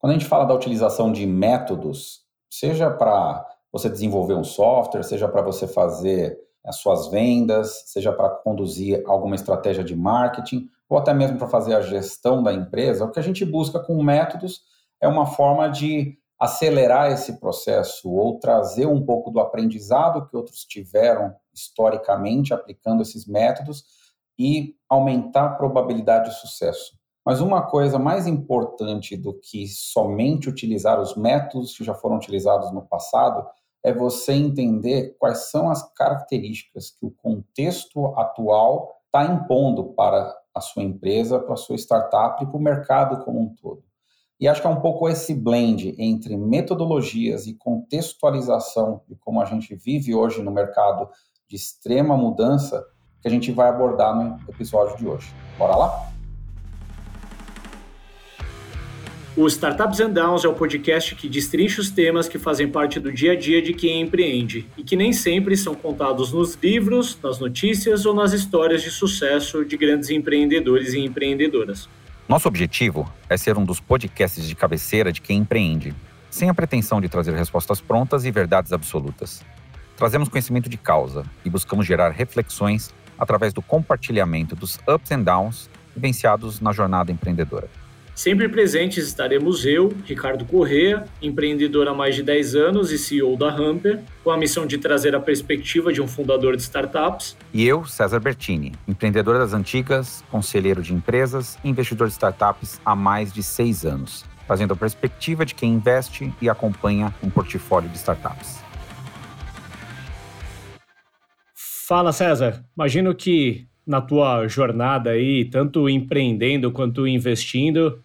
Quando a gente fala da utilização de métodos, seja para você desenvolver um software, seja para você fazer as suas vendas, seja para conduzir alguma estratégia de marketing, ou até mesmo para fazer a gestão da empresa, o que a gente busca com métodos é uma forma de acelerar esse processo ou trazer um pouco do aprendizado que outros tiveram historicamente aplicando esses métodos e aumentar a probabilidade de sucesso. Mas uma coisa mais importante do que somente utilizar os métodos que já foram utilizados no passado é você entender quais são as características que o contexto atual está impondo para a sua empresa, para a sua startup e para o mercado como um todo. E acho que é um pouco esse blend entre metodologias e contextualização de como a gente vive hoje no mercado de extrema mudança que a gente vai abordar no episódio de hoje. Bora lá? O Startups and Downs é o podcast que destrincha os temas que fazem parte do dia a dia de quem empreende e que nem sempre são contados nos livros, nas notícias ou nas histórias de sucesso de grandes empreendedores e empreendedoras. Nosso objetivo é ser um dos podcasts de cabeceira de quem empreende, sem a pretensão de trazer respostas prontas e verdades absolutas. Trazemos conhecimento de causa e buscamos gerar reflexões através do compartilhamento dos ups and downs vivenciados na jornada empreendedora. Sempre presentes estaremos eu, Ricardo Correa, empreendedor há mais de 10 anos e CEO da Hamper, com a missão de trazer a perspectiva de um fundador de startups. E eu, César Bertini, empreendedor das antigas, conselheiro de empresas e investidor de startups há mais de seis anos, trazendo a perspectiva de quem investe e acompanha um portfólio de startups. Fala, César. Imagino que na tua jornada aí, tanto empreendendo quanto investindo,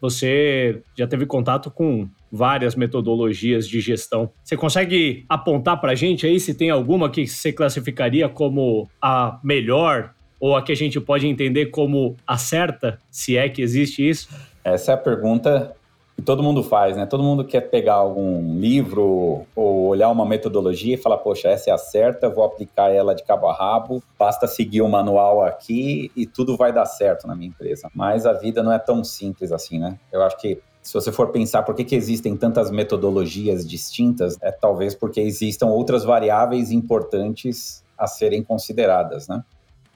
você já teve contato com várias metodologias de gestão. Você consegue apontar para a gente aí se tem alguma que você classificaria como a melhor ou a que a gente pode entender como a certa, se é que existe isso? Essa é a pergunta que todo mundo faz, né? Todo mundo quer pegar algum livro ou olhar uma metodologia e falar, poxa, essa é a certa, vou aplicar ela de cabo a rabo, basta seguir o manual aqui e tudo vai dar certo na minha empresa. Mas a vida não é tão simples assim, né? Eu acho que se você for pensar por que, que existem tantas metodologias distintas, é talvez porque existam outras variáveis importantes a serem consideradas, né?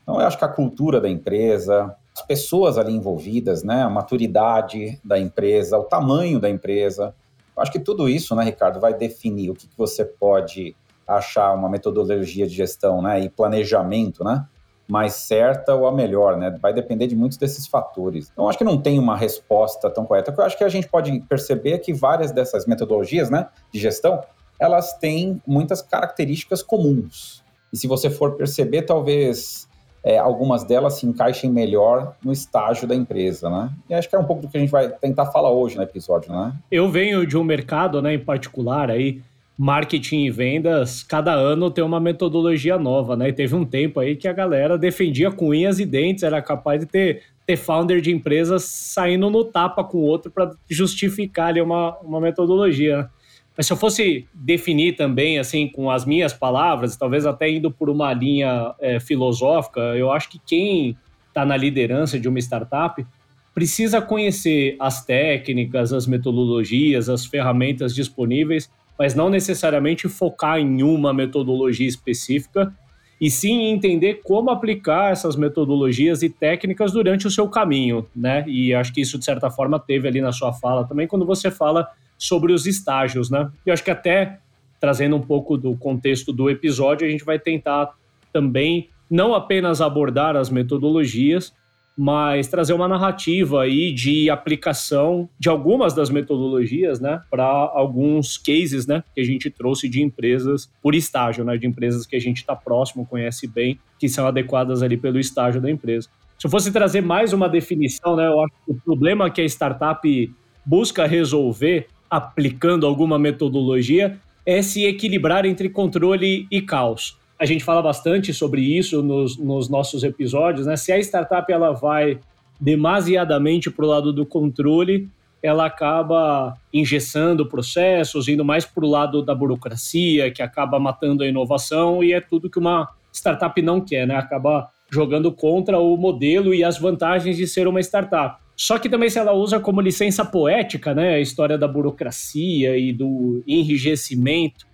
Então, eu acho que a cultura da empresa, as pessoas ali envolvidas, né, a maturidade da empresa, o tamanho da empresa. Eu acho que tudo isso, né, Ricardo, vai definir o que, que você pode achar uma metodologia de gestão, né, e planejamento, né, mais certa ou a melhor, né? Vai depender de muitos desses fatores. Então, acho que não tem uma resposta tão correta. Eu acho que a gente pode perceber é que várias dessas metodologias, né, de gestão, elas têm muitas características comuns. E se você for perceber, talvez é, algumas delas se encaixem melhor no estágio da empresa, né? E acho que é um pouco do que a gente vai tentar falar hoje no episódio, né? Eu venho de um mercado, né, em particular aí, marketing e vendas, cada ano tem uma metodologia nova, né? E teve um tempo aí que a galera defendia com unhas e dentes, era capaz de ter, ter founder de empresas saindo no tapa com o outro para justificar ali uma, uma metodologia. Mas se eu fosse definir também, assim, com as minhas palavras, talvez até indo por uma linha é, filosófica, eu acho que quem está na liderança de uma startup precisa conhecer as técnicas, as metodologias, as ferramentas disponíveis, mas não necessariamente focar em uma metodologia específica, e sim entender como aplicar essas metodologias e técnicas durante o seu caminho, né? E acho que isso, de certa forma, teve ali na sua fala também, quando você fala sobre os estágios, né? Eu acho que até trazendo um pouco do contexto do episódio, a gente vai tentar também não apenas abordar as metodologias, mas trazer uma narrativa aí de aplicação de algumas das metodologias, né, para alguns cases, né, que a gente trouxe de empresas por estágio, né, de empresas que a gente está próximo, conhece bem, que são adequadas ali pelo estágio da empresa. Se eu fosse trazer mais uma definição, né, eu acho que o problema que a startup busca resolver aplicando alguma metodologia é se equilibrar entre controle e caos. A gente fala bastante sobre isso nos, nos nossos episódios, né? Se a startup ela vai demasiadamente para o lado do controle, ela acaba engessando processos, indo mais para o lado da burocracia, que acaba matando a inovação, e é tudo que uma startup não quer, né? Acaba jogando contra o modelo e as vantagens de ser uma startup. Só que também se ela usa como licença poética, né, a história da burocracia e do enrijecimento,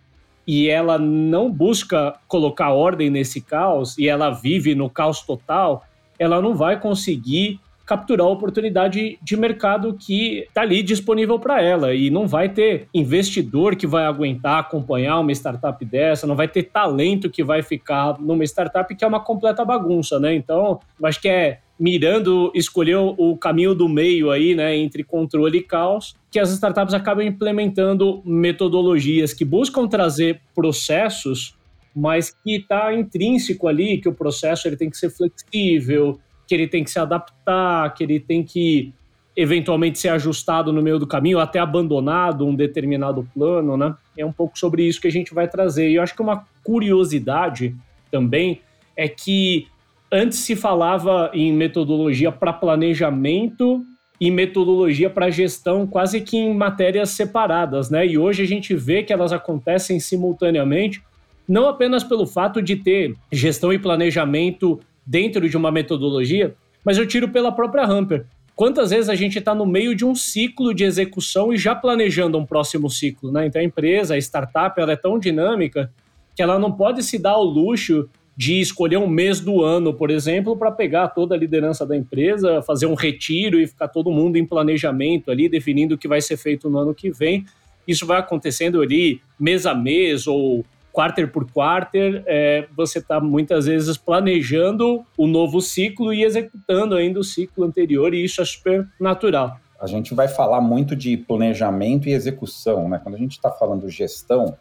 e ela não busca colocar ordem nesse caos, e ela vive no caos total, ela não vai conseguir capturar a oportunidade de mercado que está ali disponível para ela. E não vai ter investidor que vai aguentar acompanhar uma startup dessa, não vai ter talento que vai ficar numa startup que é uma completa bagunça, né? Então, acho que é mirando escolher o caminho do meio aí, né, entre controle e caos, que as startups acabam implementando metodologias que buscam trazer processos, mas que está intrínseco ali que o processo ele tem que ser flexível, que ele tem que se adaptar, que ele tem que eventualmente ser ajustado no meio do caminho, até abandonado um determinado plano, né? É um pouco sobre isso que a gente vai trazer. E eu acho que uma curiosidade também é que antes se falava em metodologia para planejamento e metodologia para gestão quase que em matérias separadas, né? E hoje a gente vê que elas acontecem simultaneamente, não apenas pelo fato de ter gestão e planejamento dentro de uma metodologia, mas eu tiro pela própria Hamper. Quantas vezes a gente está no meio de um ciclo de execução e já planejando um próximo ciclo, né? Então a empresa, a startup, ela é tão dinâmica que ela não pode se dar ao luxo de escolher um mês do ano, por exemplo, para pegar toda a liderança da empresa, fazer um retiro e ficar todo mundo em planejamento ali, definindo o que vai ser feito no ano que vem. Isso vai acontecendo ali mês a mês ou quarter por quarter, é, você está muitas vezes planejando o novo ciclo e executando ainda o ciclo anterior, e isso é super natural. A gente vai falar muito de planejamento e execução, né? Quando a gente está falando gestão,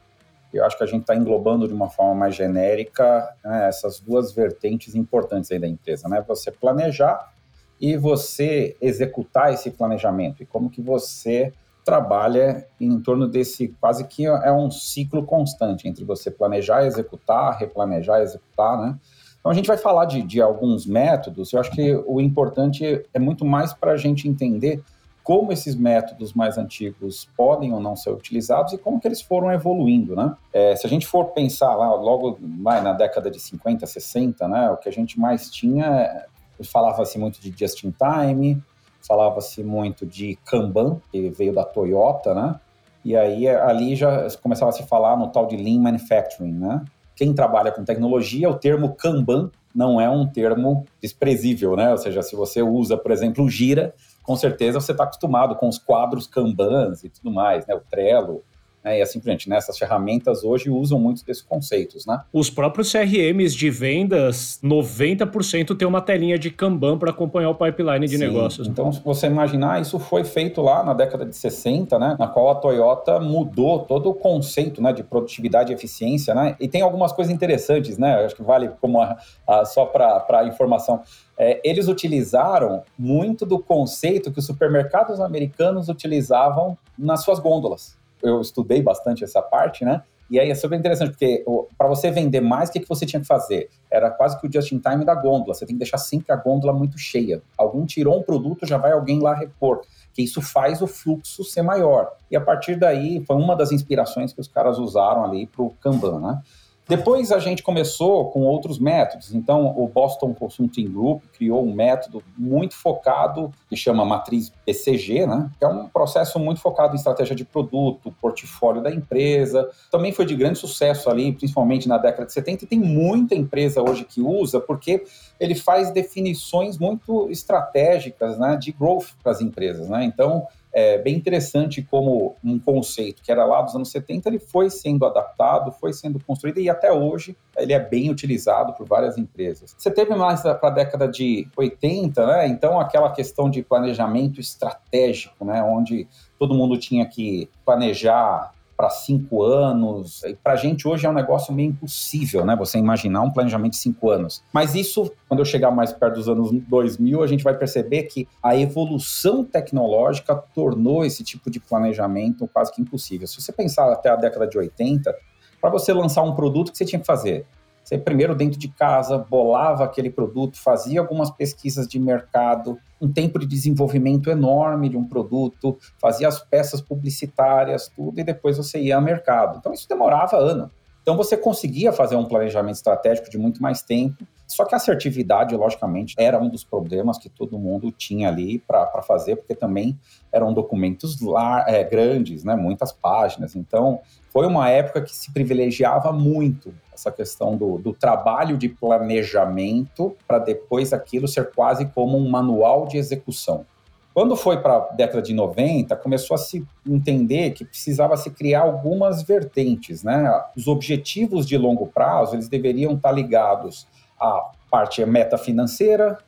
eu acho que a gente está englobando de uma forma mais genérica né, essas duas vertentes importantes aí da empresa, né? Você planejar e você executar esse planejamento e como que você trabalha em torno desse quase que é um ciclo constante entre você planejar, executar, replanejar, executar, né? Então a gente vai falar de, de alguns métodos. Eu acho que o importante é muito mais para a gente entender como esses métodos mais antigos podem ou não ser utilizados e como que eles foram evoluindo, né? É, se a gente for pensar lá, logo vai, na década de 50, 60, né, o que a gente mais tinha, falava-se muito de just-in-time, falava-se muito de Kanban, que veio da Toyota, né? E aí ali já começava a se falar no tal de Lean Manufacturing, né? Quem trabalha com tecnologia, o termo Kanban não é um termo desprezível, né? Ou seja, se você usa, por exemplo, o Gira, com certeza você está acostumado com os quadros Kanbans e tudo mais, né? O Trello, né, e assim por diante. Né? Essas ferramentas hoje usam muito desses conceitos. Né? Os próprios CRMs de vendas, 90% tem uma telinha de Kanban para acompanhar o pipeline de Sim, negócios. Então, se você imaginar, isso foi feito lá na década de 60, né, na qual a Toyota mudou todo o conceito né, de produtividade e eficiência. Né? E tem algumas coisas interessantes, né? acho que vale como a, a, só para informação. É, eles utilizaram muito do conceito que os supermercados americanos utilizavam nas suas gôndolas eu estudei bastante essa parte, né? E aí é super interessante, porque para você vender mais, o que, que você tinha que fazer? Era quase que o just-in-time da gôndola. Você tem que deixar sempre a gôndola muito cheia. Algum tirou um produto, já vai alguém lá repor. Que isso faz o fluxo ser maior. E a partir daí, foi uma das inspirações que os caras usaram ali para o Kanban, né? Depois a gente começou com outros métodos. Então, o Boston Consulting Group criou um método muito focado, que chama matriz BCG, né? Que é um processo muito focado em estratégia de produto, portfólio da empresa. Também foi de grande sucesso ali, principalmente na década de 70, e tem muita empresa hoje que usa, porque ele faz definições muito estratégicas né, de growth para as empresas. Né? Então, é bem interessante como um conceito que era lá dos anos 70, ele foi sendo adaptado, foi sendo construído e até hoje ele é bem utilizado por várias empresas. Você teve mais para a década de 80, né? Então aquela questão de planejamento estratégico, né? Onde todo mundo tinha que planejar para cinco anos. Para a gente hoje é um negócio meio impossível, né? Você imaginar um planejamento de cinco anos. Mas isso, quando eu chegar mais perto dos anos 2000, a gente vai perceber que a evolução tecnológica tornou esse tipo de planejamento quase que impossível. Se você pensar até a década de 80, para você lançar um produto, o que você tinha que fazer? Você primeiro dentro de casa bolava aquele produto, fazia algumas pesquisas de mercado, um tempo de desenvolvimento enorme de um produto, fazia as peças publicitárias, tudo, e depois você ia ao mercado. Então isso demorava ano. Então você conseguia fazer um planejamento estratégico de muito mais tempo Só que a assertividade, logicamente, era um dos problemas que todo mundo tinha ali para fazer, porque também eram documentos lá, é, grandes, né, muitas páginas. Então, foi uma época que se privilegiava muito essa questão do, do trabalho de planejamento para depois aquilo ser quase como um manual de execução. Quando foi para a década de 90, começou a se entender que precisava se criar algumas vertentes, né? Os objetivos de longo prazo, eles deveriam estar ligados à parte meta financeira,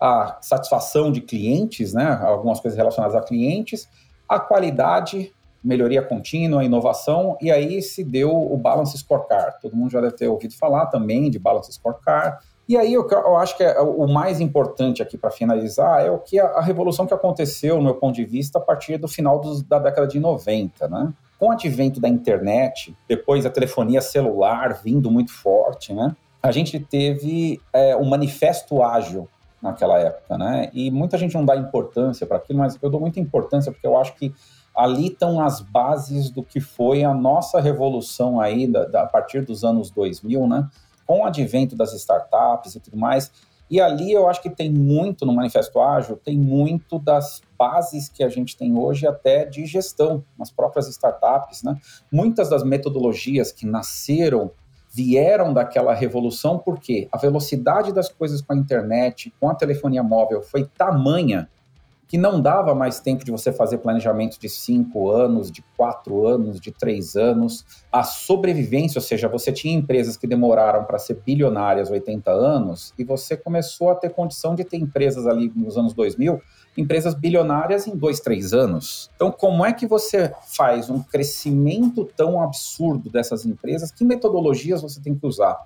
à satisfação de clientes, né? Algumas coisas relacionadas a clientes, à qualidade, melhoria contínua, inovação, e aí se deu o Balance Scorecard. Todo mundo já deve ter ouvido falar também de Balance Scorecard, e aí eu, eu acho que é, o mais importante aqui para finalizar é o que a, a, revolução que aconteceu, no meu ponto de vista, a partir do final dos, da década de 90, né? Com o advento da internet, depois a telefonia celular vindo muito forte, né? A gente teve é, um manifesto ágil naquela época, né? E muita gente não dá importância para aquilo, mas eu dou muita importância porque eu acho que ali estão as bases do que foi a nossa revolução aí da, da, a partir dos anos 2000, né? com o advento das startups e tudo mais. E ali eu acho que tem muito no Manifesto Ágil, tem muito das bases que a gente tem hoje até de gestão nas próprias startups, né? Muitas das metodologias que nasceram vieram daquela revolução porque a velocidade das coisas com a internet, com a telefonia móvel foi tamanha que não dava mais tempo de você fazer planejamento de cinco anos, de quatro anos, de três anos. A sobrevivência, ou seja, você tinha empresas que demoraram para ser bilionárias 80 anos e você começou a ter condição de ter empresas ali nos anos 2000, empresas bilionárias em dois, três anos. Então, como é que você faz um crescimento tão absurdo dessas empresas? Que metodologias você tem que usar?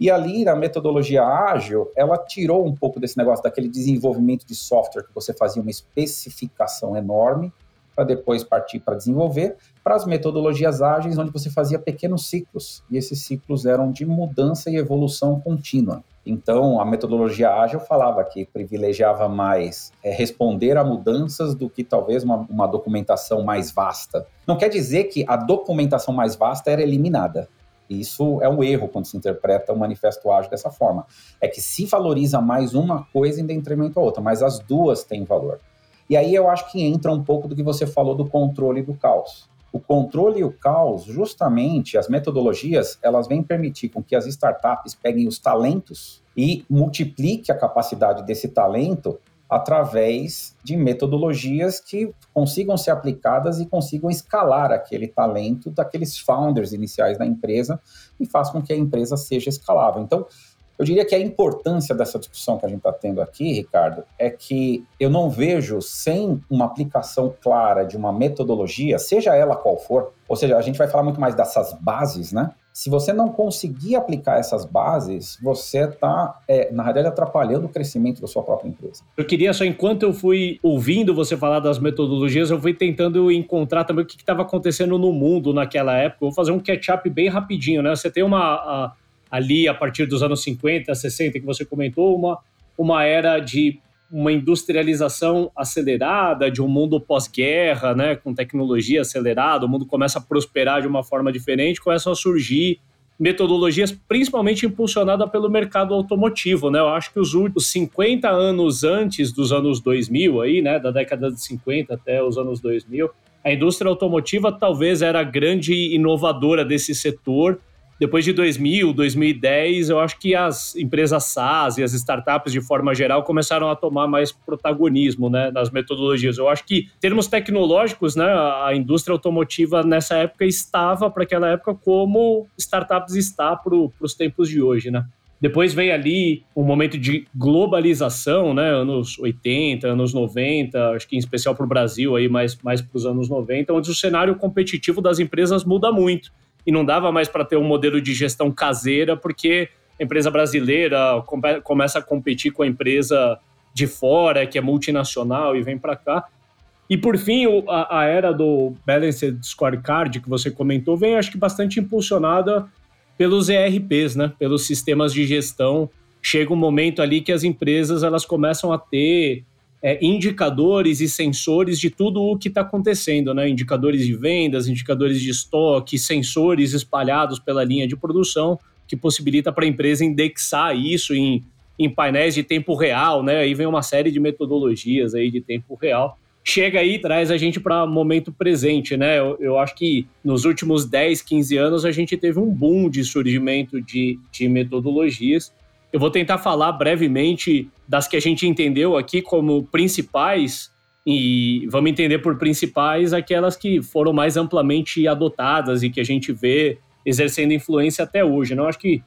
E ali, na metodologia ágil, ela tirou um pouco desse negócio, daquele desenvolvimento de software que você fazia uma especificação enorme para depois partir para desenvolver, para as metodologias ágeis, onde você fazia pequenos ciclos. E esses ciclos eram de mudança e evolução contínua. Então, a metodologia ágil falava que privilegiava mais é, responder a mudanças do que talvez uma, uma documentação mais vasta. Não quer dizer que a documentação mais vasta era eliminada. Isso é um erro quando se interpreta o manifesto ágil dessa forma. É que se valoriza mais uma coisa em detrimento à outra, mas as duas têm valor. E aí eu acho que entra um pouco do que você falou do controle do caos. O controle e o caos, justamente, as metodologias, elas vêm permitir com que as startups peguem os talentos e multiplique a capacidade desse talento através de metodologias que consigam ser aplicadas e consigam escalar aquele talento daqueles founders iniciais da empresa e façam com que a empresa seja escalável. Então, eu diria que a importância dessa discussão que a gente está tendo aqui, Ricardo, é que eu não vejo sem uma aplicação clara de uma metodologia, seja ela qual for, ou seja, a gente vai falar muito mais dessas bases, né? Se você não conseguir aplicar essas bases, você está, é, na realidade, atrapalhando o crescimento da sua própria empresa. Eu queria só, enquanto eu fui ouvindo você falar das metodologias, eu fui tentando encontrar também o que estava acontecendo no mundo naquela época. vou fazer um catch-up bem rapidinho, né? Você tem uma. A, ali, a partir dos anos 50, 60, que você comentou, uma, uma era de uma industrialização acelerada, de um mundo pós-guerra, né, com tecnologia acelerada, o mundo começa a prosperar de uma forma diferente, começam a surgir metodologias principalmente impulsionadas pelo mercado automotivo, né? Eu acho que os últimos 50 anos antes dos anos 2000 aí, né, da década de 50 até os anos 2000, a indústria automotiva talvez era a grande inovadora desse setor depois de 2000, 2010, eu acho que as empresas SaaS e as startups, de forma geral, começaram a tomar mais protagonismo né, nas metodologias. Eu acho que, em termos tecnológicos, né, a indústria automotiva nessa época estava, para aquela época, como startups está para os tempos de hoje. Né? Depois veio ali um momento de globalização, né? Anos 80, anos 90, acho que em especial para o Brasil, aí mais, mais para os anos 90, onde o cenário competitivo das empresas muda muito e não dava mais para ter um modelo de gestão caseira, porque a empresa brasileira come, começa a competir com a empresa de fora, que é multinacional e vem para cá. E por fim, a, a, era do Balanced Scorecard que você comentou vem, acho que bastante impulsionada pelos ERPs, né? Pelos sistemas de gestão. Chega um momento ali que as empresas elas começam a ter é, indicadores e sensores de tudo o que está acontecendo, né? Indicadores de vendas, indicadores de estoque, sensores espalhados pela linha de produção, que possibilita para a empresa indexar isso em, em painéis de tempo real, né? Aí vem uma série de metodologias aí de tempo real. Chega aí e traz a gente para momento presente, né? Eu, eu, acho que nos últimos 10, 15 anos a gente teve um boom de surgimento de, de metodologias. Eu vou tentar falar brevemente das que a gente entendeu aqui como principais e vamos entender por principais aquelas que foram mais amplamente adotadas e que a gente vê exercendo influência até hoje. Não né? acho que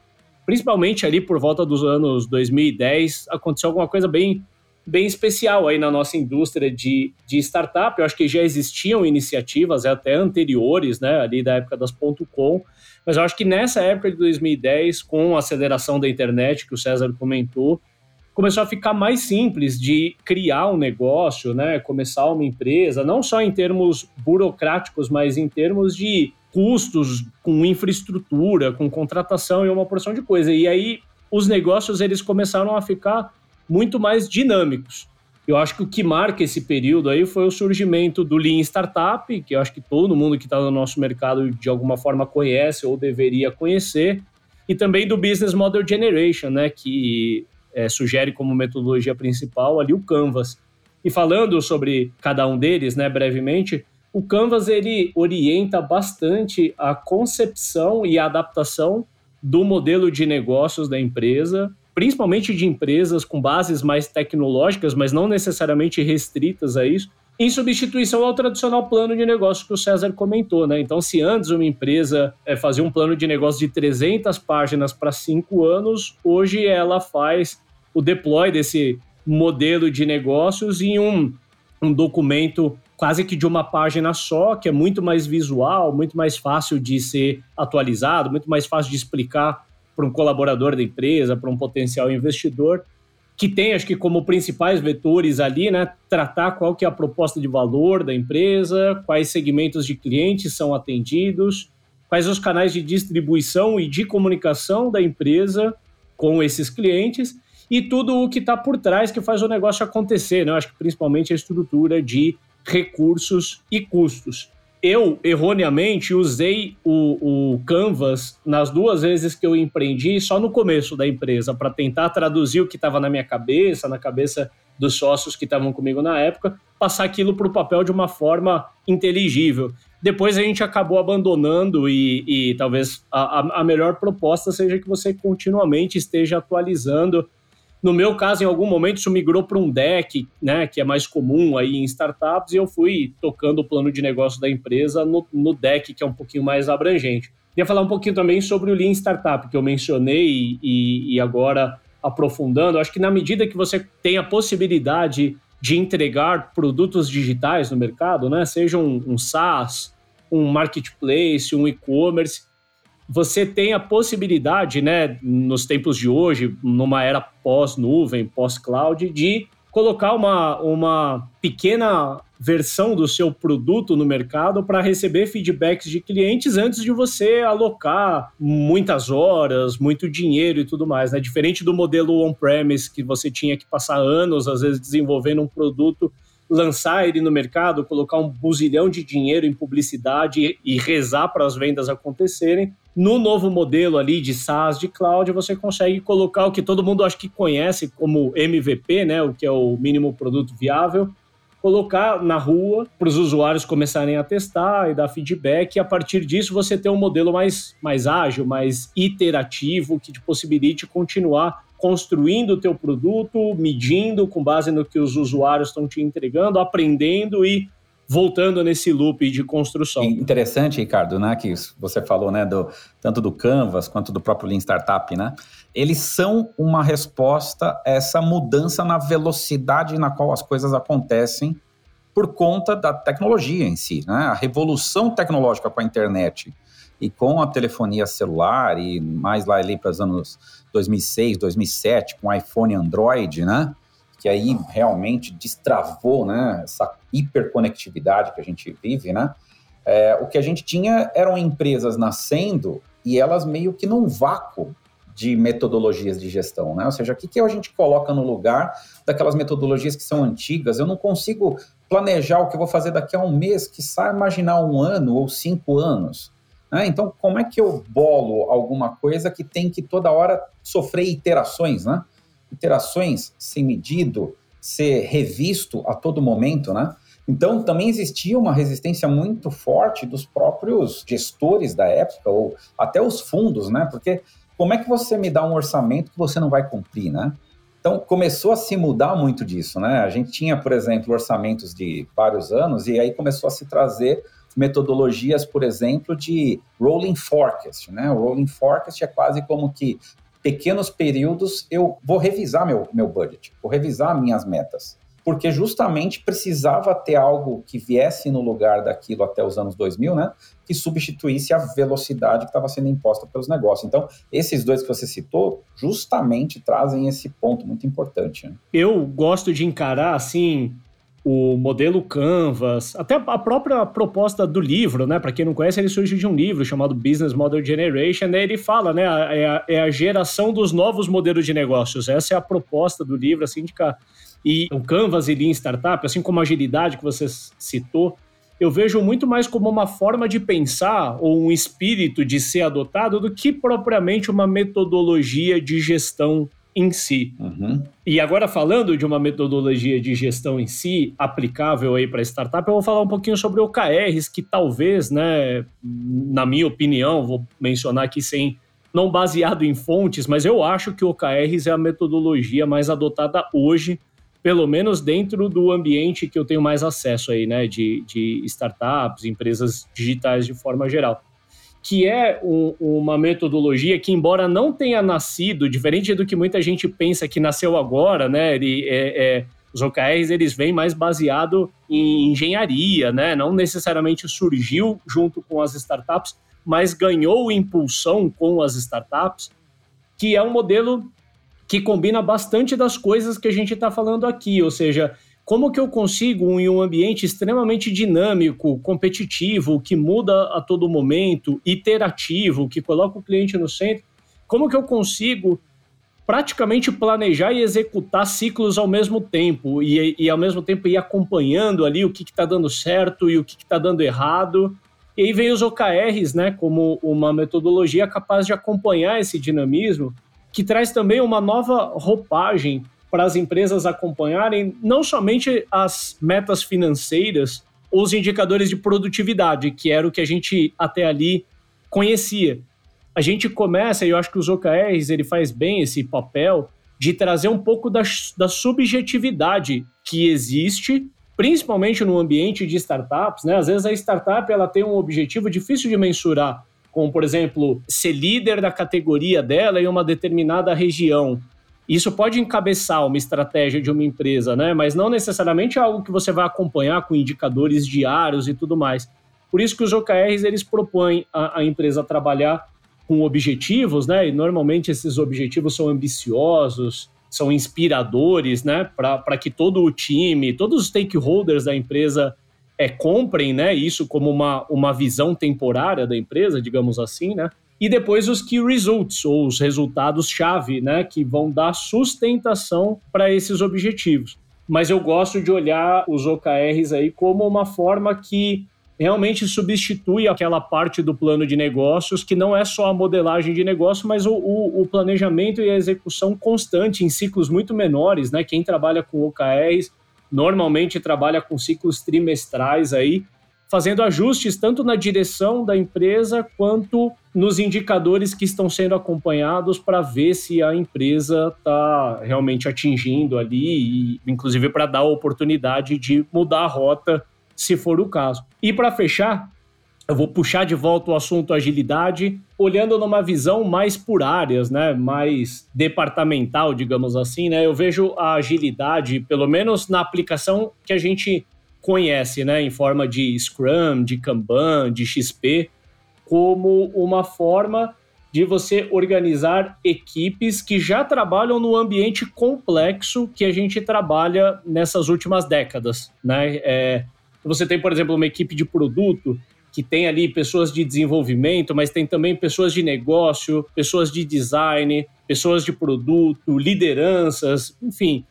principalmente ali por volta dos anos 2010 aconteceu alguma coisa bem bem especial aí na nossa indústria de, de startup. Eu acho que já existiam iniciativas até anteriores, né, ali da época das .com, mas eu acho que nessa época de 2010, com a aceleração da internet que o César comentou, começou a ficar mais simples de criar um negócio, né, começar uma empresa, não só em termos burocráticos, mas em termos de custos com infraestrutura, com contratação e uma porção de coisa. E aí os negócios eles começaram a ficar muito mais dinâmicos. Eu acho que o que marca esse período aí foi o surgimento do Lean Startup, que eu acho que todo mundo que está no nosso mercado de alguma forma conhece ou deveria conhecer, e também do Business Model Generation, né, que é, sugere como metodologia principal ali o Canvas. E falando sobre cada um deles, né, brevemente, o Canvas ele orienta bastante a concepção e a adaptação do modelo de negócios da empresa, principalmente de empresas com bases mais tecnológicas, mas não necessariamente restritas a isso, em substituição ao tradicional plano de negócio que o César comentou, né? Então, se antes uma empresa é, fazia um plano de negócio de 300 páginas para cinco anos, hoje ela faz o deploy desse modelo de negócios em um, um documento quase que de uma página só, que é muito mais visual, muito mais fácil de ser atualizado, muito mais fácil de explicar para um colaborador da empresa, para um potencial investidor que tem, acho que como principais vetores ali, né, tratar qual que é a proposta de valor da empresa, quais segmentos de clientes são atendidos, quais os canais de distribuição e de comunicação da empresa com esses clientes e tudo o que está por trás que faz o negócio acontecer, né? Eu acho que principalmente a estrutura de recursos e custos eu, erroneamente, usei o, o, Canvas nas duas vezes que eu empreendi, só no começo da empresa, para tentar traduzir o que estava na minha cabeça, na cabeça dos sócios que estavam comigo na época, passar aquilo para o papel de uma forma inteligível. Depois a gente acabou abandonando e, e talvez a, a melhor proposta seja que você continuamente esteja atualizando no meu caso, em algum momento, isso migrou para um deck, né, que é mais comum aí em startups, e eu fui tocando o plano de negócio da empresa no, no deck, que é um pouquinho mais abrangente. Queria falar um pouquinho também sobre o Lean Startup, que eu mencionei e, e agora aprofundando. Acho que na medida que você tem a possibilidade de entregar produtos digitais no mercado, né, seja um, um SaaS, um marketplace, um e-commerce, você tem a possibilidade, né, nos tempos de hoje, numa era pós-nuvem, pós-cloud, de colocar uma, uma pequena versão do seu produto no mercado para receber feedbacks de clientes antes de você alocar muitas horas, muito dinheiro e tudo mais. Né? Diferente do modelo on-premise, que você tinha que passar anos, às vezes, desenvolvendo um produto lançar ele no mercado, colocar um buzilhão de dinheiro em publicidade e rezar para as vendas acontecerem. No novo modelo ali de SaaS, de cloud, você consegue colocar o que todo mundo acho que conhece como MVP, né, o que é o mínimo produto viável, colocar na rua para os usuários começarem a testar e dar feedback, e a partir disso você ter um modelo mais, mais ágil, mais iterativo, que te possibilite continuar construindo o teu produto, medindo com base no que os usuários estão te entregando, aprendendo e voltando nesse loop de construção. Interessante, Ricardo, né, que você falou, né, do, tanto do Canvas quanto do próprio Lean Startup, né? Eles são uma resposta a essa mudança na velocidade na qual as coisas acontecem por conta da tecnologia em si, né? A revolução tecnológica com a internet e com a telefonia celular e mais lá ali para os anos 2006, 2007, com iPhone e Android, né? Que aí realmente destravou, né? Essa hiperconectividade que a gente vive, né? É, o que a gente tinha eram empresas nascendo e elas meio que num vácuo de metodologias de gestão, né? Ou seja, o que, que a gente coloca no lugar daquelas metodologias que são antigas? Eu não consigo planejar o que eu vou fazer daqui a um mês, que sai imaginar um ano ou cinco anos. Né? Então, como é que eu bolo alguma coisa que tem que toda hora sofrer iterações, né? Iterações, ser medido, ser revisto a todo momento, né? Então, também existia uma resistência muito forte dos próprios gestores da época, ou até os fundos, né? Porque como é que você me dá um orçamento que você não vai cumprir, né? Então, começou a se mudar muito disso, né? A gente tinha, por exemplo, orçamentos de vários anos, e aí começou a se trazer metodologias, por exemplo, de rolling forecast, né? O rolling forecast é quase como que pequenos períodos eu vou revisar meu, meu budget, vou revisar minhas metas porque justamente precisava ter algo que viesse no lugar daquilo até os anos 2000, né? Que substituísse a velocidade que estava sendo imposta pelos negócios. Então, esses dois que você citou, justamente trazem esse ponto muito importante. Né? Eu gosto de encarar, assim, o modelo Canvas, até a própria proposta do livro, né? Para quem não conhece, ele surge de um livro chamado Business Model Generation, né? Ele fala, né? É a, é a geração dos novos modelos de negócios. Essa é a proposta do livro, assim, de e o Canvas e Lean Startup, assim como a agilidade que você citou, eu vejo muito mais como uma forma de pensar ou um espírito de ser adotado do que propriamente uma metodologia de gestão em si. Uhum. E agora falando de uma metodologia de gestão em si aplicável aí para startup, eu vou falar um pouquinho sobre OKRs que talvez, né, na minha opinião, vou mencionar aqui sem não baseado em fontes, mas eu acho que OKRs é a metodologia mais adotada hoje pelo menos dentro do ambiente que eu tenho mais acesso aí, né, de, de startups, empresas digitais de forma geral. Que é um, uma metodologia que, embora não tenha nascido, diferente do que muita gente pensa que nasceu agora, né, ele é, é os OKRs eles vêm mais baseado em engenharia, né? Não necessariamente surgiu junto com as startups, mas ganhou impulsão com as startups, que é um modelo que combina bastante das coisas que a gente está falando aqui, ou seja, como que eu consigo, em um ambiente extremamente dinâmico, competitivo, que muda a todo momento, iterativo, que coloca o cliente no centro, como que eu consigo praticamente planejar e executar ciclos ao mesmo tempo e, e ao mesmo tempo ir acompanhando ali o que está dando certo e o que está dando errado. E aí vem os OKRs, né, como uma metodologia capaz de acompanhar esse dinamismo que traz também uma nova roupagem para as empresas acompanharem não somente as metas financeiras os indicadores de produtividade, que era o que a gente até ali conhecia. A gente começa, e eu acho que os OKRs ele faz bem esse papel de trazer um pouco da, da subjetividade que existe, principalmente no ambiente de startups. Né? Às vezes a startup ela tem um objetivo difícil de mensurar, como, por exemplo, ser líder da categoria dela em uma determinada região. Isso pode encabeçar uma estratégia de uma empresa, né? Mas não necessariamente é algo que você vai acompanhar com indicadores diários e tudo mais. Por isso que os OKRs eles propõem a, a empresa trabalhar com objetivos, né? E normalmente esses objetivos são ambiciosos, são inspiradores, né? Para que todo o time, todos os stakeholders da empresa é, comprem né, isso como uma, uma visão temporária da empresa, digamos assim, né? E depois os key results, ou os resultados-chave, né, que vão dar sustentação para esses objetivos. Mas eu gosto de olhar os OKRs aí como uma forma que realmente substitui aquela parte do plano de negócios que não é só a modelagem de negócio, mas o, o, o planejamento e a execução constante em ciclos muito menores, né? Quem trabalha com OKRs normalmente trabalha com ciclos trimestrais aí, fazendo ajustes tanto na direção da empresa quanto nos indicadores que estão sendo acompanhados para ver se a empresa está realmente atingindo ali, e, inclusive para dar a oportunidade de mudar a rota, se for o caso. E para fechar, eu vou puxar de volta o assunto agilidade, olhando numa visão mais por áreas, né, mais departamental, digamos assim, né? Eu vejo a agilidade, pelo menos na aplicação que a gente conhece, né, em forma de Scrum, de Kanban, de XP, como uma forma de você organizar equipes que já trabalham no ambiente complexo que a gente trabalha nessas últimas décadas, né? É, você tem, por exemplo, uma equipe de produto que tem ali pessoas de desenvolvimento, mas tem também pessoas de negócio, pessoas de design, pessoas de produto, lideranças, enfim,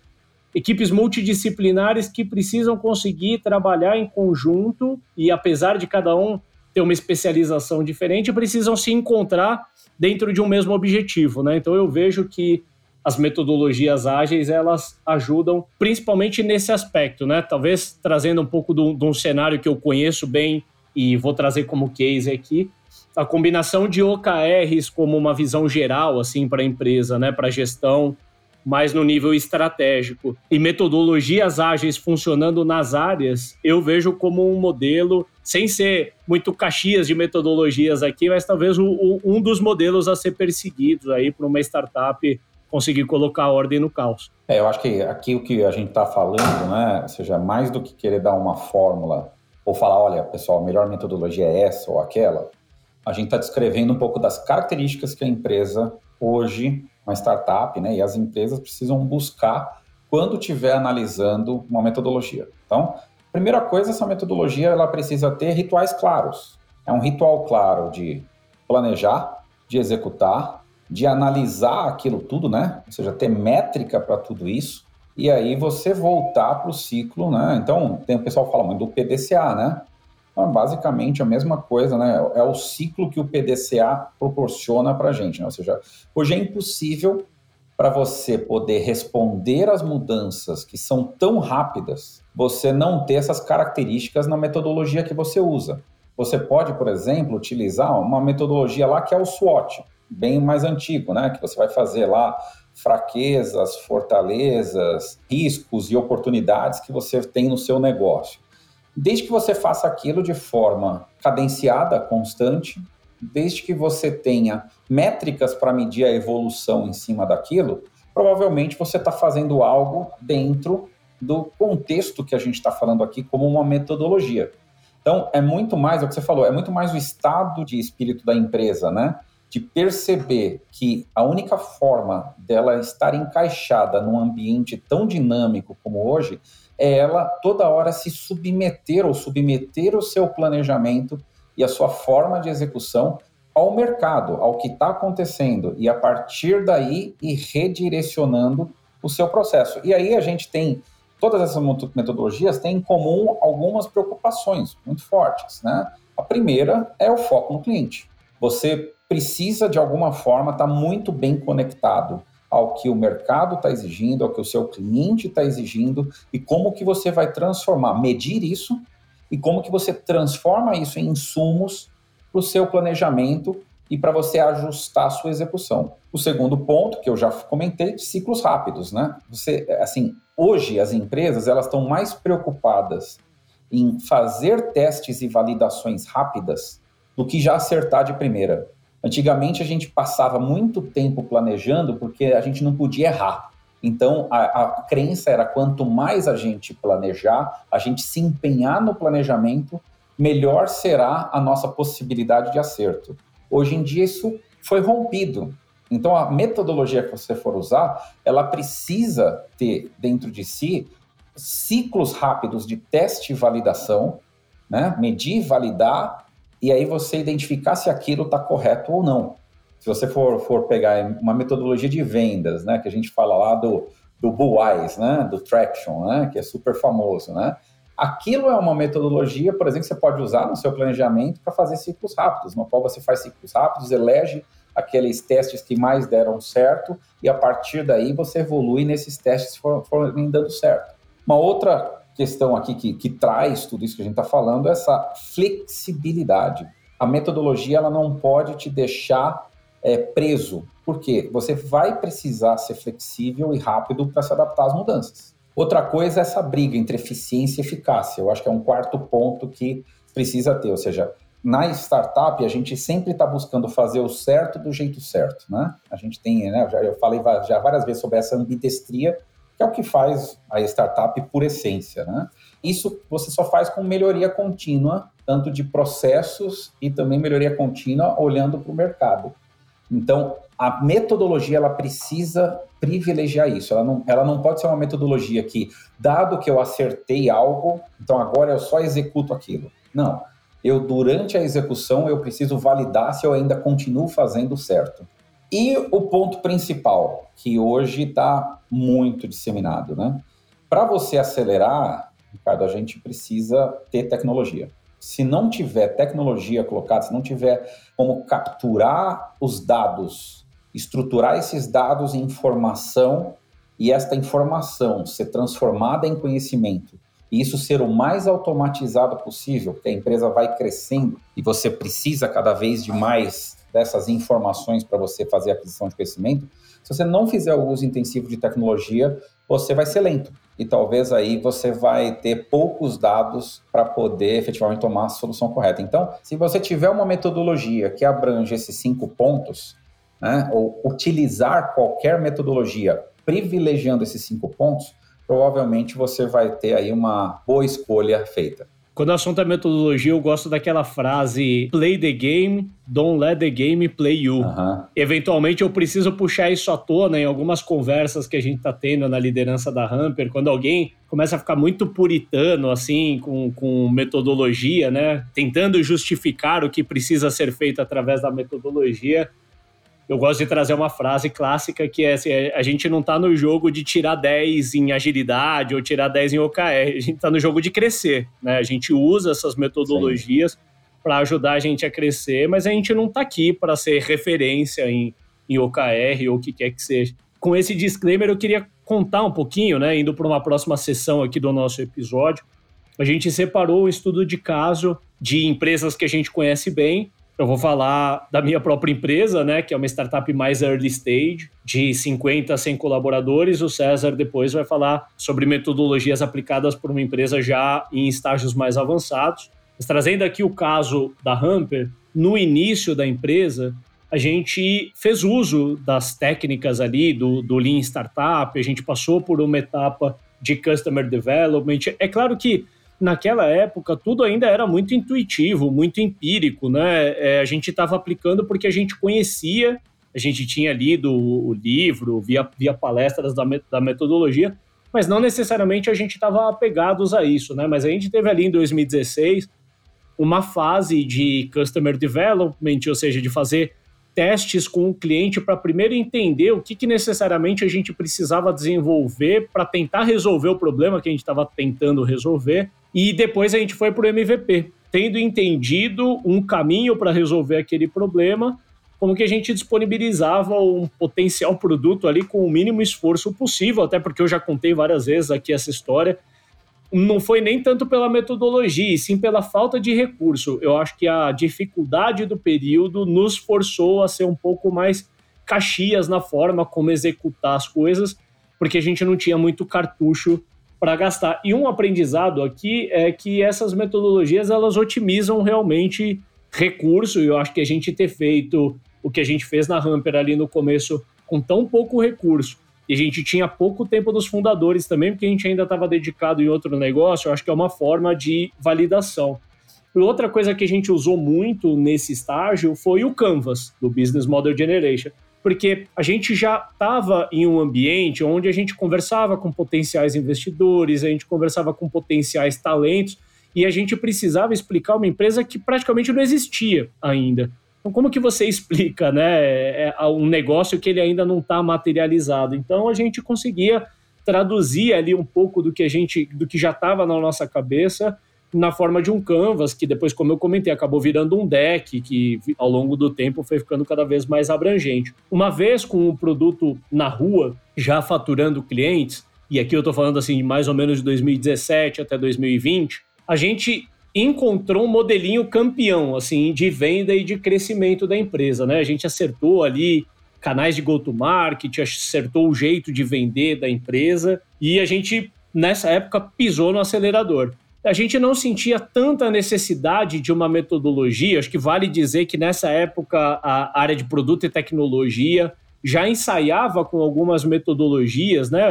equipes multidisciplinares que precisam conseguir trabalhar em conjunto e apesar de cada um ter uma especialização diferente, precisam se encontrar dentro de um mesmo objetivo, né? Então eu vejo que as metodologias ágeis elas ajudam principalmente nesse aspecto, né? Talvez trazendo um pouco de um cenário que eu conheço bem e vou trazer como case aqui, a combinação de OKRs como uma visão geral assim para a empresa, né, para gestão, mais no nível estratégico e metodologias ágeis funcionando nas áreas, eu vejo como um modelo sem ser muito caxias de metodologias aqui, mas talvez um dos modelos a ser perseguidos aí para uma startup conseguir colocar ordem no caos. É, eu acho que aqui o que a gente está falando, né, ou seja, mais do que querer dar uma fórmula ou falar, olha, pessoal, a melhor metodologia é essa ou aquela, a gente está descrevendo um pouco das características que a empresa hoje, uma startup, né, e as empresas precisam buscar quando estiver analisando uma metodologia. Então, primeira coisa, essa metodologia ela precisa ter rituais claros. É um ritual claro de planejar, de executar, de analisar aquilo tudo, né? Ou seja, ter métrica para tudo isso e aí você voltar para o ciclo, né? Então, tem o pessoal fala muito do PDCA, né? Então, basicamente a mesma coisa, né? É o ciclo que o PDCA proporciona para a gente, né? Ou seja, hoje é impossível para você poder responder às mudanças que são tão rápidas, você não ter essas características na metodologia que você usa. Você pode, por exemplo, utilizar uma metodologia lá que é o SWOT, bem mais antigo, né? Que você vai fazer lá fraquezas, fortalezas, riscos e oportunidades que você tem no seu negócio. Desde que você faça aquilo de forma cadenciada, constante, desde que você tenha métricas para medir a evolução em cima daquilo, provavelmente você está fazendo algo dentro do contexto que a gente está falando aqui como uma metodologia. Então, é muito mais, é o que você falou, é muito mais o estado de espírito da empresa, né? de perceber que a única forma dela estar encaixada num ambiente tão dinâmico como hoje é ela toda hora se submeter ou submeter o seu planejamento e a sua forma de execução ao mercado, ao que está acontecendo, e a partir daí ir redirecionando o seu processo. E aí a gente tem, todas essas metodologias têm em comum algumas preocupações muito fortes. Né? A primeira é o foco no cliente. Você precisa, de alguma forma, estar tá muito bem conectado ao que o mercado está exigindo, ao que o seu cliente está exigindo e como que você vai transformar, medir isso e como que você transforma isso em insumos para o seu planejamento e para você ajustar a sua execução. O segundo ponto, que eu já comentei, ciclos rápidos, né? Você, assim, hoje as empresas elas estão mais preocupadas em fazer testes e validações rápidas do que já acertar de primeira. Antigamente a gente passava muito tempo planejando porque a gente não podia errar. Então a, a crença era quanto mais a gente planejar, a gente se empenhar no planejamento, melhor será a nossa possibilidade de acerto. Hoje em dia isso foi rompido. Então a metodologia que você for usar, ela precisa ter dentro de si ciclos rápidos de teste e validação, né? medir, validar e aí você identificar se aquilo está correto ou não. Se você for, for pegar uma metodologia de vendas, né, que a gente fala lá do, do Bullwise, né, do Traction, né, que é super famoso, né, aquilo é uma metodologia, por exemplo, que você pode usar no seu planejamento para fazer ciclos rápidos, no qual você faz ciclos rápidos, elege aqueles testes que mais deram certo e a partir daí você evolui nesses testes que forem dando certo. Uma outra questão aqui que, que traz tudo isso que a gente está falando é essa flexibilidade. A metodologia ela não pode te deixar é, preso, porque você vai precisar ser flexível e rápido para se adaptar às mudanças. Outra coisa é essa briga entre eficiência e eficácia. Eu acho que é um quarto ponto que precisa ter, ou seja, na startup a gente sempre está buscando fazer o certo do jeito certo, né? A gente tem, né? Eu falei já várias vezes sobre essa ambidestria é o que faz a startup por essência. Né? Isso você só faz com melhoria contínua, tanto de processos e também melhoria contínua olhando para o mercado. Então, a metodologia ela precisa privilegiar isso. Ela não, ela não pode ser uma metodologia que, dado que eu acertei algo, então agora eu só executo aquilo. Não. Eu, durante a execução, eu preciso validar se eu ainda continuo fazendo certo. E o ponto principal, que hoje está muito disseminado, né? Para você acelerar, Ricardo, a gente precisa ter tecnologia. se não tiver tecnologia colocada, se não tiver como capturar os dados, estruturar esses dados em informação e esta informação ser transformada em conhecimento e isso ser o mais automatizado possível, porque a empresa vai crescendo e você precisa cada vez de mais dessas informações para você fazer a aquisição de conhecimento, se você não fizer o uso intensivo de tecnologia, você vai ser lento. E talvez aí você vai ter poucos dados para poder efetivamente tomar a solução correta. Então, se você tiver uma metodologia que abrange esses cinco pontos, né, ou utilizar qualquer metodologia privilegiando esses cinco pontos, provavelmente você vai ter aí uma boa escolha feita. Quando o assunto é metodologia, eu gosto daquela frase play the game, don't let the game play you. Uhum. Eventualmente eu preciso puxar isso à tona em algumas conversas que a gente está tendo na liderança da Hamper, quando alguém começa a ficar muito puritano, assim, com, com metodologia, né? Tentando justificar o que precisa ser feito através da metodologia eu gosto de trazer uma frase clássica que é assim, é, a gente não está no jogo de tirar 10 em agilidade ou tirar 10 em OKR, a gente está no jogo de crescer, né? A gente usa essas metodologias para ajudar a gente a crescer, mas a gente não está aqui para ser referência em, em OKR ou o que quer que seja. Com esse disclaimer, eu queria contar um pouquinho, né, indo para uma próxima sessão aqui do nosso episódio. A gente separou um estudo de caso de empresas que a gente conhece bem eu vou falar da minha própria empresa, né, que é uma startup mais early stage, de 50 a 100 colaboradores. O César depois vai falar sobre metodologias aplicadas por uma empresa já em estágios mais avançados. Mas trazendo aqui o caso da Hamper, no início da empresa, a gente fez uso das técnicas ali do, do Lean Startup, a gente passou por uma etapa de Customer Development. É claro que naquela época tudo ainda era muito intuitivo, muito empírico, né? É, a gente estava aplicando porque a gente conhecia, a gente tinha lido o livro, via, via palestras da, da metodologia, mas não necessariamente a gente estava apegados a isso, né? Mas a gente teve ali em 2016 uma fase de customer development, ou seja, de fazer testes com o cliente para primeiro entender o que, que, necessariamente a gente precisava desenvolver para tentar resolver o problema que a gente estava tentando resolver. E depois a gente foi para o MVP, tendo entendido um caminho para resolver aquele problema, como que a gente disponibilizava um potencial produto ali com o mínimo esforço possível, até porque eu já contei várias vezes aqui essa história não foi nem tanto pela metodologia, e sim pela falta de recurso. Eu acho que a dificuldade do período nos forçou a ser um pouco mais caxias na forma como executar as coisas, porque a gente não tinha muito cartucho para gastar. E um aprendizado aqui é que essas metodologias elas otimizam realmente recurso, e eu acho que a gente ter feito o que a gente fez na Hamper ali no começo com tão pouco recurso a gente tinha pouco tempo dos fundadores também, porque a gente ainda estava dedicado em outro negócio, eu acho que é uma forma de validação. Outra coisa que a gente usou muito nesse estágio foi o Canvas, do Business Model Generation, porque a gente já estava em um ambiente onde a gente conversava com potenciais investidores, a gente conversava com potenciais talentos, e a gente precisava explicar uma empresa que praticamente não existia ainda. Então, como que você explica, né, é, é, um negócio que ele ainda não está materializado? Então, a gente conseguia traduzir ali um pouco do que a gente, do que já estava na nossa cabeça na forma de um canvas, que depois, como eu comentei, acabou virando um deck, que ao longo do tempo foi ficando cada vez mais abrangente. Uma vez com o produto na rua, já faturando clientes, e aqui eu estou falando assim, mais ou menos de 2017 até 2020, a gente encontrou um modelinho campeão, assim, de venda e de crescimento da empresa, né? A gente acertou ali canais de go-to-market, acertou o jeito de vender da empresa e a gente, nessa época, pisou no acelerador. A gente não sentia tanta necessidade de uma metodologia, acho que vale dizer que nessa época a área de produto e tecnologia já ensaiava com algumas metodologias, né?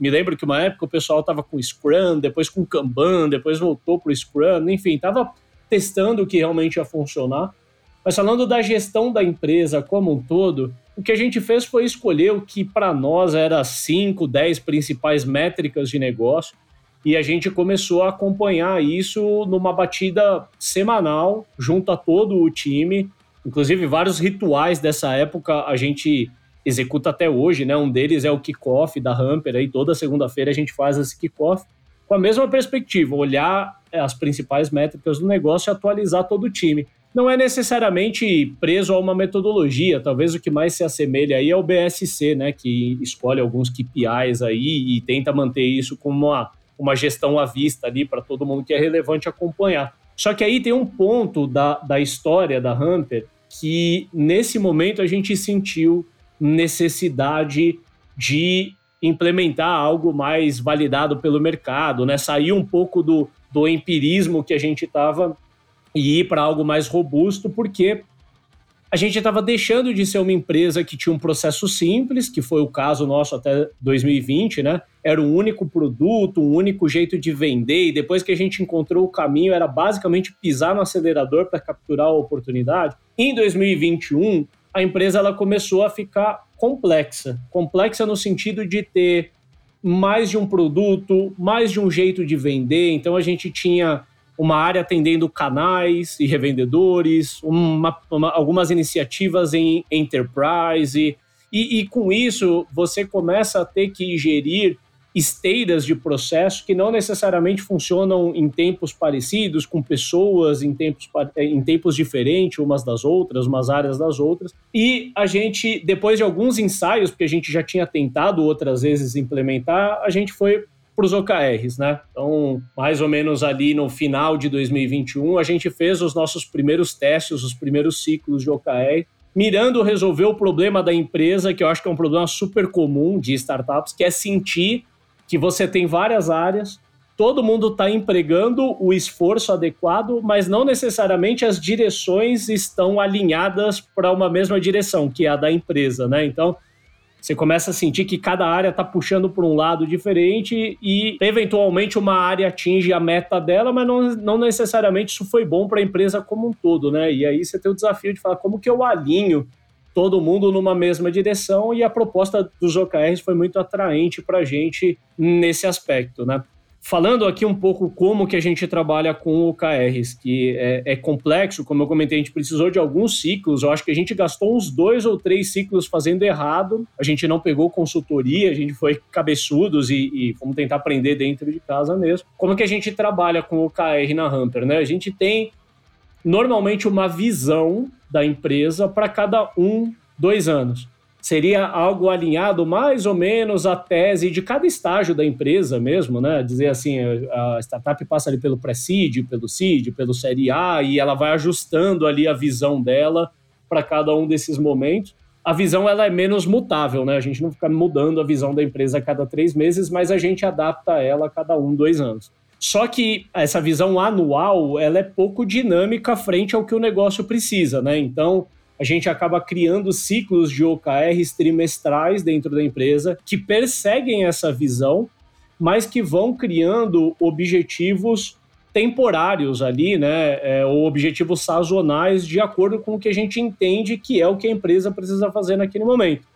Me lembro que uma época o pessoal estava com Scrum, depois com Kanban, depois voltou para o Scrum, enfim, estava testando o que realmente ia funcionar. Mas falando da gestão da empresa como um todo, o que a gente fez foi escolher o que para nós era 5, 10 principais métricas de negócio e a gente começou a acompanhar isso numa batida semanal junto a todo o time. Inclusive, vários rituais dessa época a gente executa até hoje, né? Um deles é o kickoff da Hamper, aí toda segunda-feira a gente faz esse kickoff, com a mesma perspectiva, olhar as principais métricas do negócio e atualizar todo o time. Não é necessariamente preso a uma metodologia, talvez o que mais se assemelha aí é o BSC, né, que escolhe alguns KPIs aí e tenta manter isso como uma, uma gestão à vista ali para todo mundo que é relevante acompanhar. Só que aí tem um ponto da, da história da Hunter que nesse momento a gente sentiu necessidade de implementar algo mais validado pelo mercado, né? Sair um pouco do, do empirismo que a gente estava e ir para algo mais robusto, porque a gente estava deixando de ser uma empresa que tinha um processo simples, que foi o caso nosso até 2020, né? Era um único produto, um único jeito de vender, e depois que a gente encontrou o caminho, era basicamente pisar no acelerador para capturar a oportunidade. Em 2021, a empresa ela começou a ficar complexa. Complexa no sentido de ter mais de um produto, mais de um jeito de vender. Então a gente tinha uma área atendendo canais e revendedores, uma, uma, algumas iniciativas em enterprise. E, e com isso você começa a ter que gerir esteiras de processo que não necessariamente funcionam em tempos parecidos, com pessoas em tempos, eh, em tempos diferentes umas das outras, umas áreas das outras. E a gente, depois de alguns ensaios, porque a gente já tinha tentado outras vezes implementar, a gente foi para os OKRs, né? Então, mais ou menos ali no final de 2021, a gente fez os nossos primeiros testes, os primeiros ciclos de OKR, mirando resolver o problema da empresa, que eu acho que é um problema super comum de startups, que é sentir que você tem várias áreas, todo mundo está empregando o esforço adequado, mas não necessariamente as direções estão alinhadas para uma mesma direção, que é a da empresa, né? Então, você começa a sentir que cada área está puxando para um lado diferente e, eventualmente, uma área atinge a meta dela, mas não, não necessariamente isso foi bom para a empresa como um todo, né? E aí você tem o desafio de falar como que eu alinho todo mundo numa mesma direção e a proposta dos OKRs foi muito atraente para a gente nesse aspecto, né? Falando aqui um pouco como que a gente trabalha com OKRs, que é, é, complexo, como eu comentei, a gente precisou de alguns ciclos, eu acho que a gente gastou uns dois ou três ciclos fazendo errado, a gente não pegou consultoria, a gente foi cabeçudos e, e vamos tentar aprender dentro de casa mesmo. Como que a gente trabalha com OKR na Hunter, né? A gente tem normalmente uma visão da empresa para cada um, dois anos. Seria algo alinhado mais ou menos à tese de cada estágio da empresa mesmo, né? Dizer assim, a startup passa ali pelo pré-seed, pelo seed, pelo série A e ela vai ajustando ali a visão dela para cada um desses momentos. A visão ela é menos mutável, né? A gente não fica mudando a visão da empresa a cada três meses, mas a gente adapta ela a cada um, dois anos. Só que essa visão anual, ela é pouco dinâmica frente ao que o negócio precisa, né? Então, a gente acaba criando ciclos de OKRs trimestrais dentro da empresa que perseguem essa visão, mas que vão criando objetivos temporários ali, né, é, ou objetivos sazonais de acordo com o que a gente entende que é o que a empresa precisa fazer naquele momento.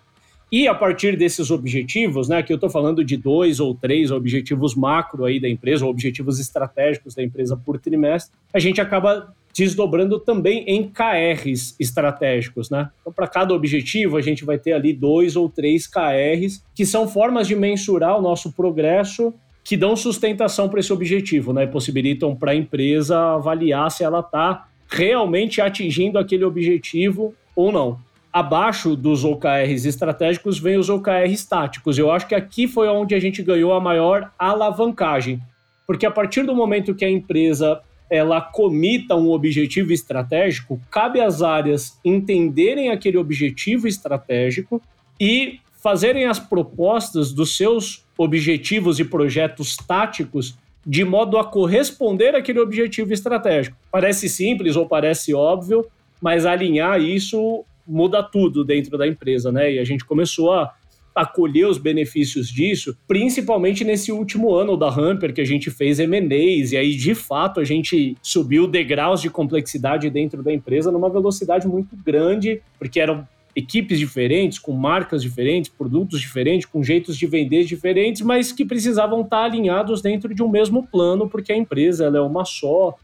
E a partir desses objetivos, né, que eu estou falando de dois ou três objetivos macro aí da empresa, ou objetivos estratégicos da empresa por trimestre, a gente acaba desdobrando também em KRs estratégicos, né? Então, para cada objetivo, a gente vai ter ali dois ou três KRs, que são formas de mensurar o nosso progresso que dão sustentação para esse objetivo, né? E possibilitam para a empresa avaliar se ela está realmente atingindo aquele objetivo ou não abaixo dos OKRs estratégicos vem os OKRs táticos. Eu acho que aqui foi onde a gente ganhou a maior alavancagem, porque a partir do momento que a empresa ela comita um objetivo estratégico, cabe às áreas entenderem aquele objetivo estratégico e fazerem as propostas dos seus objetivos e projetos táticos de modo a corresponder àquele objetivo estratégico. Parece simples ou parece óbvio, mas alinhar isso muda tudo dentro da empresa, né? E a gente começou a acolher os benefícios disso, principalmente nesse último ano da Hamper, que a gente fez M&As, e aí, de fato, a gente subiu degraus de complexidade dentro da empresa numa velocidade muito grande, porque eram equipes diferentes, com marcas diferentes, produtos diferentes, com jeitos de vender diferentes, mas que precisavam estar alinhados dentro de um mesmo plano, porque a empresa ela é uma só,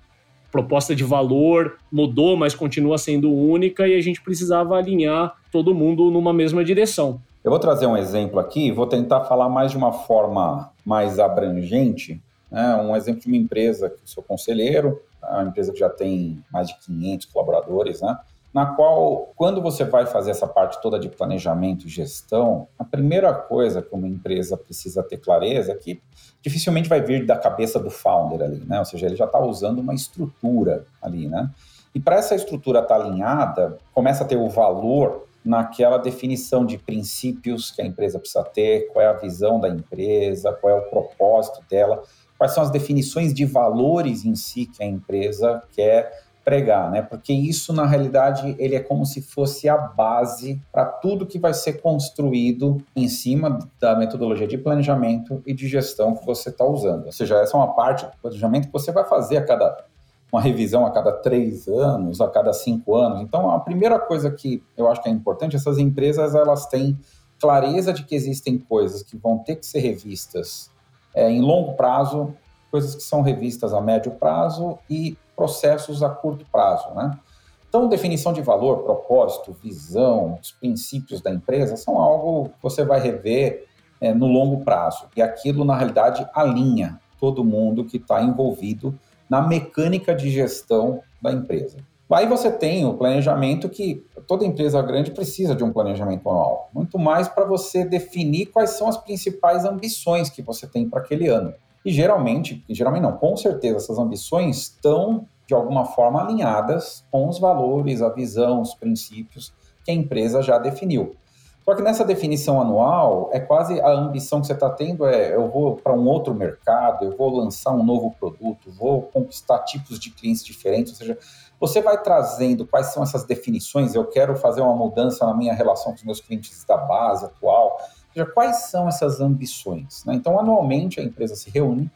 proposta de valor mudou, mas continua sendo única e a gente precisava alinhar todo mundo numa mesma direção. Eu vou trazer um exemplo aqui, vou tentar falar mais de uma forma mais abrangente, Né? Um exemplo de uma empresa que eu sou conselheiro, uma empresa que já tem mais de 500 colaboradores, né? Na qual, quando você vai fazer essa parte toda de planejamento e gestão, a primeira coisa que uma empresa precisa ter clareza é que dificilmente vai vir da cabeça do founder ali, né? Ou seja, ele já está usando uma estrutura ali, né? E para essa estrutura estar tá alinhada, começa a ter o valor naquela definição de princípios que a empresa precisa ter, qual é a visão da empresa, qual é o propósito dela, quais são as definições de valores em si que a empresa quer pregar, né? Porque isso na realidade ele é como se fosse a base para tudo que vai ser construído em cima da metodologia de planejamento e de gestão que você está usando. Ou seja, essa é uma parte do planejamento que você vai fazer a cada uma revisão a cada três anos, a cada cinco anos. Então, a primeira coisa que eu acho que é importante, essas empresas elas têm clareza de que existem coisas que vão ter que ser revistas é, em longo prazo, coisas que são revistas a médio prazo e processos a curto prazo, né? Então, definição de valor, propósito, visão, os princípios da empresa são algo que você vai rever é, no longo prazo. E aquilo, na realidade, alinha todo mundo que está envolvido na mecânica de gestão da empresa. Aí você tem o planejamento que toda empresa grande precisa de um planejamento anual, muito mais para você definir quais são as principais ambições que você tem para aquele ano. E geralmente, geralmente não, com certeza essas ambições estão de alguma forma alinhadas com os valores, a visão, os princípios que a empresa já definiu. Só que nessa definição anual, é quase a ambição que você está tendo é eu vou para um outro mercado, eu vou lançar um novo produto, vou conquistar tipos de clientes diferentes, ou seja, você vai trazendo quais são essas definições, eu quero fazer uma mudança na minha relação com os meus clientes da base atual, ou seja, quais são essas ambições? Né? Então, anualmente a empresa se reúne,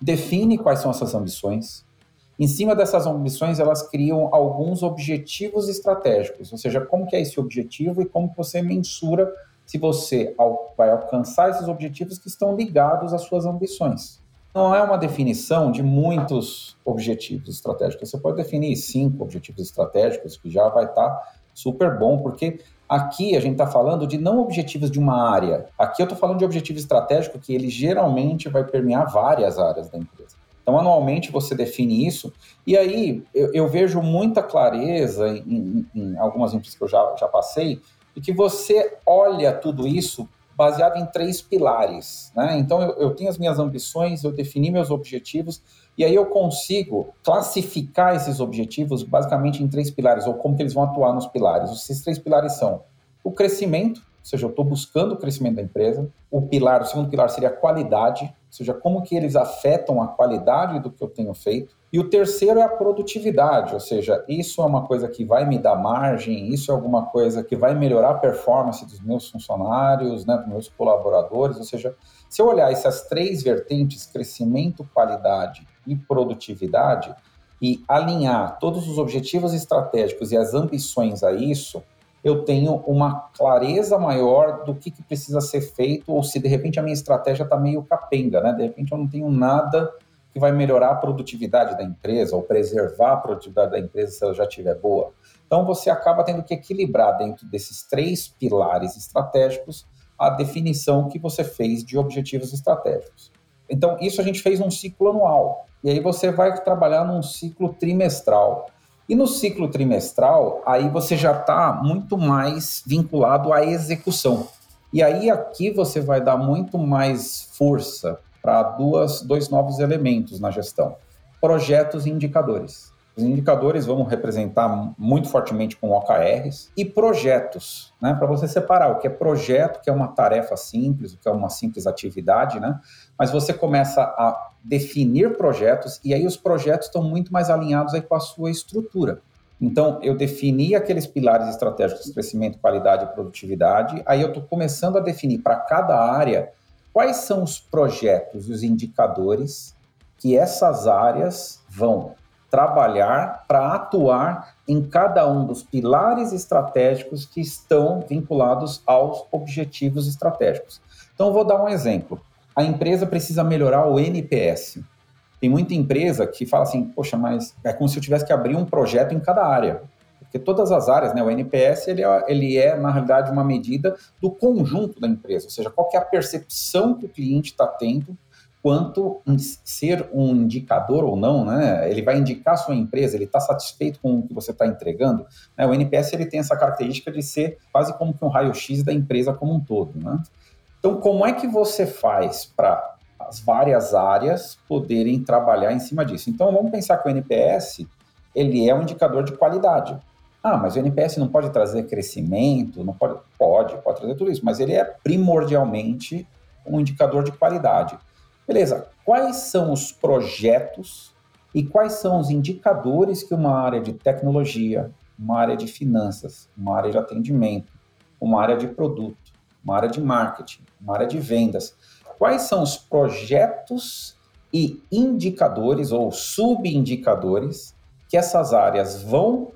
define quais são essas ambições, em cima dessas ambições, elas criam alguns objetivos estratégicos, ou seja, como que é esse objetivo e como você mensura se você vai alcançar esses objetivos que estão ligados às suas ambições. Não é uma definição de muitos objetivos estratégicos. Você pode definir cinco objetivos estratégicos, que já vai estar super bom, porque aqui a gente está falando de não objetivos de uma área. Aqui eu estou falando de objetivo estratégico que ele geralmente vai permear várias áreas da empresa. Então, anualmente você define isso, e aí eu, eu vejo muita clareza em, em, em, algumas empresas que eu já, já passei, de que você olha tudo isso baseado em três pilares. Né? Então, eu, eu tenho as minhas ambições, eu defini meus objetivos, e aí eu consigo classificar esses objetivos basicamente em três pilares, ou como que eles vão atuar nos pilares. Esses três pilares são o crescimento, ou seja, eu estou buscando o crescimento da empresa. O pilar, o segundo pilar seria a qualidade, ou seja, como que eles afetam a qualidade do que eu tenho feito. E o terceiro é a produtividade, ou seja, isso é uma coisa que vai me dar margem, isso é alguma coisa que vai melhorar a performance dos meus funcionários, né, dos meus colaboradores, ou seja, se eu olhar essas três vertentes, crescimento, qualidade e produtividade, e alinhar todos os objetivos estratégicos e as ambições a isso, eu tenho uma clareza maior do que, que precisa ser feito, ou se de repente a minha estratégia está meio capenga, né? De repente eu não tenho nada que vai melhorar a produtividade da empresa ou preservar a produtividade da empresa se ela já estiver boa. Então você acaba tendo que equilibrar dentro desses três pilares estratégicos a definição que você fez de objetivos estratégicos. Então isso a gente fez um ciclo anual. E aí você vai trabalhar num ciclo trimestral. E no ciclo trimestral, aí você já está muito mais vinculado à execução. E aí aqui você vai dar muito mais força para dois novos elementos na gestão: projetos e indicadores. Os indicadores vão representar muito fortemente com OKRs e projetos, né? Para você separar o que é projeto, que é uma tarefa simples, o que é uma simples atividade, né? Mas você começa a definir projetos e aí os projetos estão muito mais alinhados aí com a sua estrutura. Então, eu defini aqueles pilares estratégicos, crescimento, qualidade e produtividade. Aí eu estou começando a definir para cada área quais são os projetos e os indicadores que essas áreas vão trabalhar para atuar em cada um dos pilares estratégicos que estão vinculados aos objetivos estratégicos. Então, vou dar um exemplo. A empresa precisa melhorar o NPS. Tem muita empresa que fala assim, poxa, mas é como se eu tivesse que abrir um projeto em cada área. Porque todas as áreas, né, o NPS, ele é, ele é, na realidade, uma medida do conjunto da empresa, ou seja, qual é a percepção que o cliente está tendo quanto ser um indicador ou não, né? Ele vai indicar a sua empresa, ele está satisfeito com o que você está entregando. Né? O NPS ele tem essa característica de ser quase como que um raio-x da empresa como um todo, né? Então, como é que você faz para as várias áreas poderem trabalhar em cima disso? Então, vamos pensar que o NPS ele é um indicador de qualidade. Ah, mas o NPS não pode trazer crescimento, não pode, pode, pode trazer tudo isso, mas ele é primordialmente um indicador de qualidade. Beleza, quais são os projetos e quais são os indicadores que uma área de tecnologia, uma área de finanças, uma área de atendimento, uma área de produto, uma área de marketing, uma área de vendas, quais são os projetos e indicadores ou subindicadores que essas áreas vão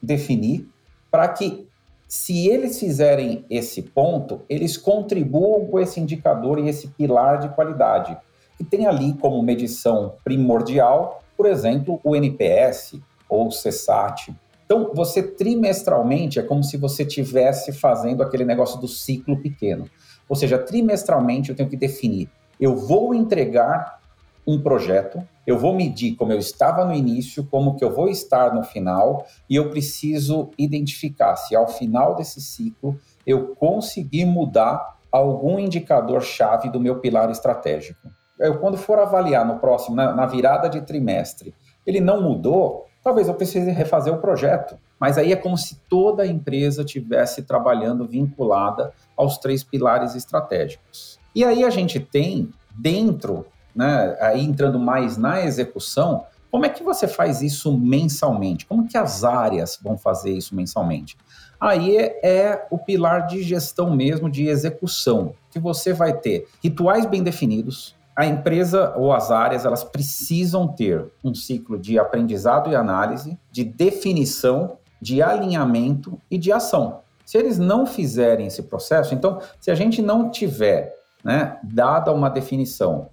definir para que, se eles fizerem esse ponto, eles contribuam com esse indicador e esse pilar de qualidade, que tem ali como medição primordial, por exemplo, o NPS ou o CSAT. Então, você trimestralmente é como se você estivesse fazendo aquele negócio do ciclo pequeno. Ou seja, trimestralmente eu tenho que definir, eu vou entregar um projeto, eu vou medir como eu estava no início, como que eu vou estar no final, e eu preciso identificar se ao final desse ciclo eu conseguir mudar algum indicador-chave do meu pilar estratégico. Eu, quando for avaliar no próximo, na, na virada de trimestre, ele não mudou, talvez eu precise refazer o projeto. Mas aí é como se toda a empresa tivesse trabalhando vinculada aos três pilares estratégicos. E aí a gente tem dentro né, aí entrando mais na execução, como é que você faz isso mensalmente? Como que as áreas vão fazer isso mensalmente? Aí é, é o pilar de gestão mesmo, de execução, que você vai ter rituais bem definidos, a empresa ou as áreas elas precisam ter um ciclo de aprendizado e análise, de definição, de alinhamento e de ação. Se eles não fizerem esse processo, então, se a gente não tiver né, dada uma definição,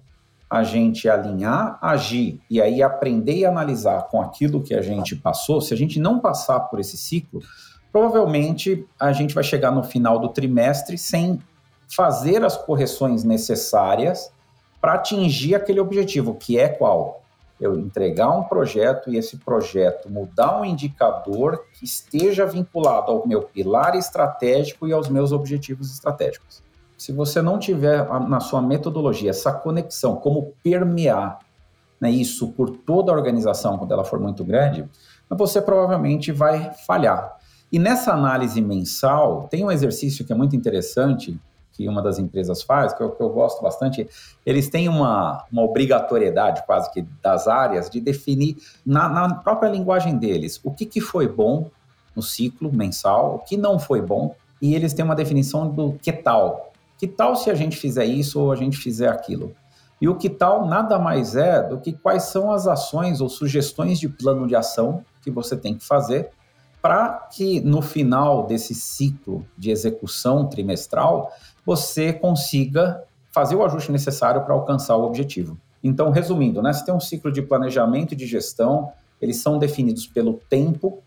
a gente alinhar, agir e aí aprender e analisar com aquilo que a gente passou, se a gente não passar por esse ciclo, provavelmente a gente vai chegar no final do trimestre sem fazer as correções necessárias para atingir aquele objetivo, que é qual? Eu entregar um projeto e esse projeto mudar um indicador que esteja vinculado ao meu pilar estratégico e aos meus objetivos estratégicos se você não tiver na sua metodologia essa conexão, como permear né, isso por toda a organização quando ela for muito grande, você provavelmente vai falhar. E nessa análise mensal, tem um exercício que é muito interessante, que uma das empresas faz, que eu, que eu gosto bastante, eles têm uma, uma obrigatoriedade quase que das áreas de definir na, na própria linguagem deles o que, que foi bom no ciclo mensal, o que não foi bom, e eles têm uma definição do que tal, que tal se a gente fizer isso ou a gente fizer aquilo? E o que tal nada mais é do que quais são as ações ou sugestões de plano de ação que você tem que fazer para que no final desse ciclo de execução trimestral você consiga fazer o ajuste necessário para alcançar o objetivo. Então, resumindo, né, você tem um ciclo de planejamento e de gestão, eles são definidos pelo tempo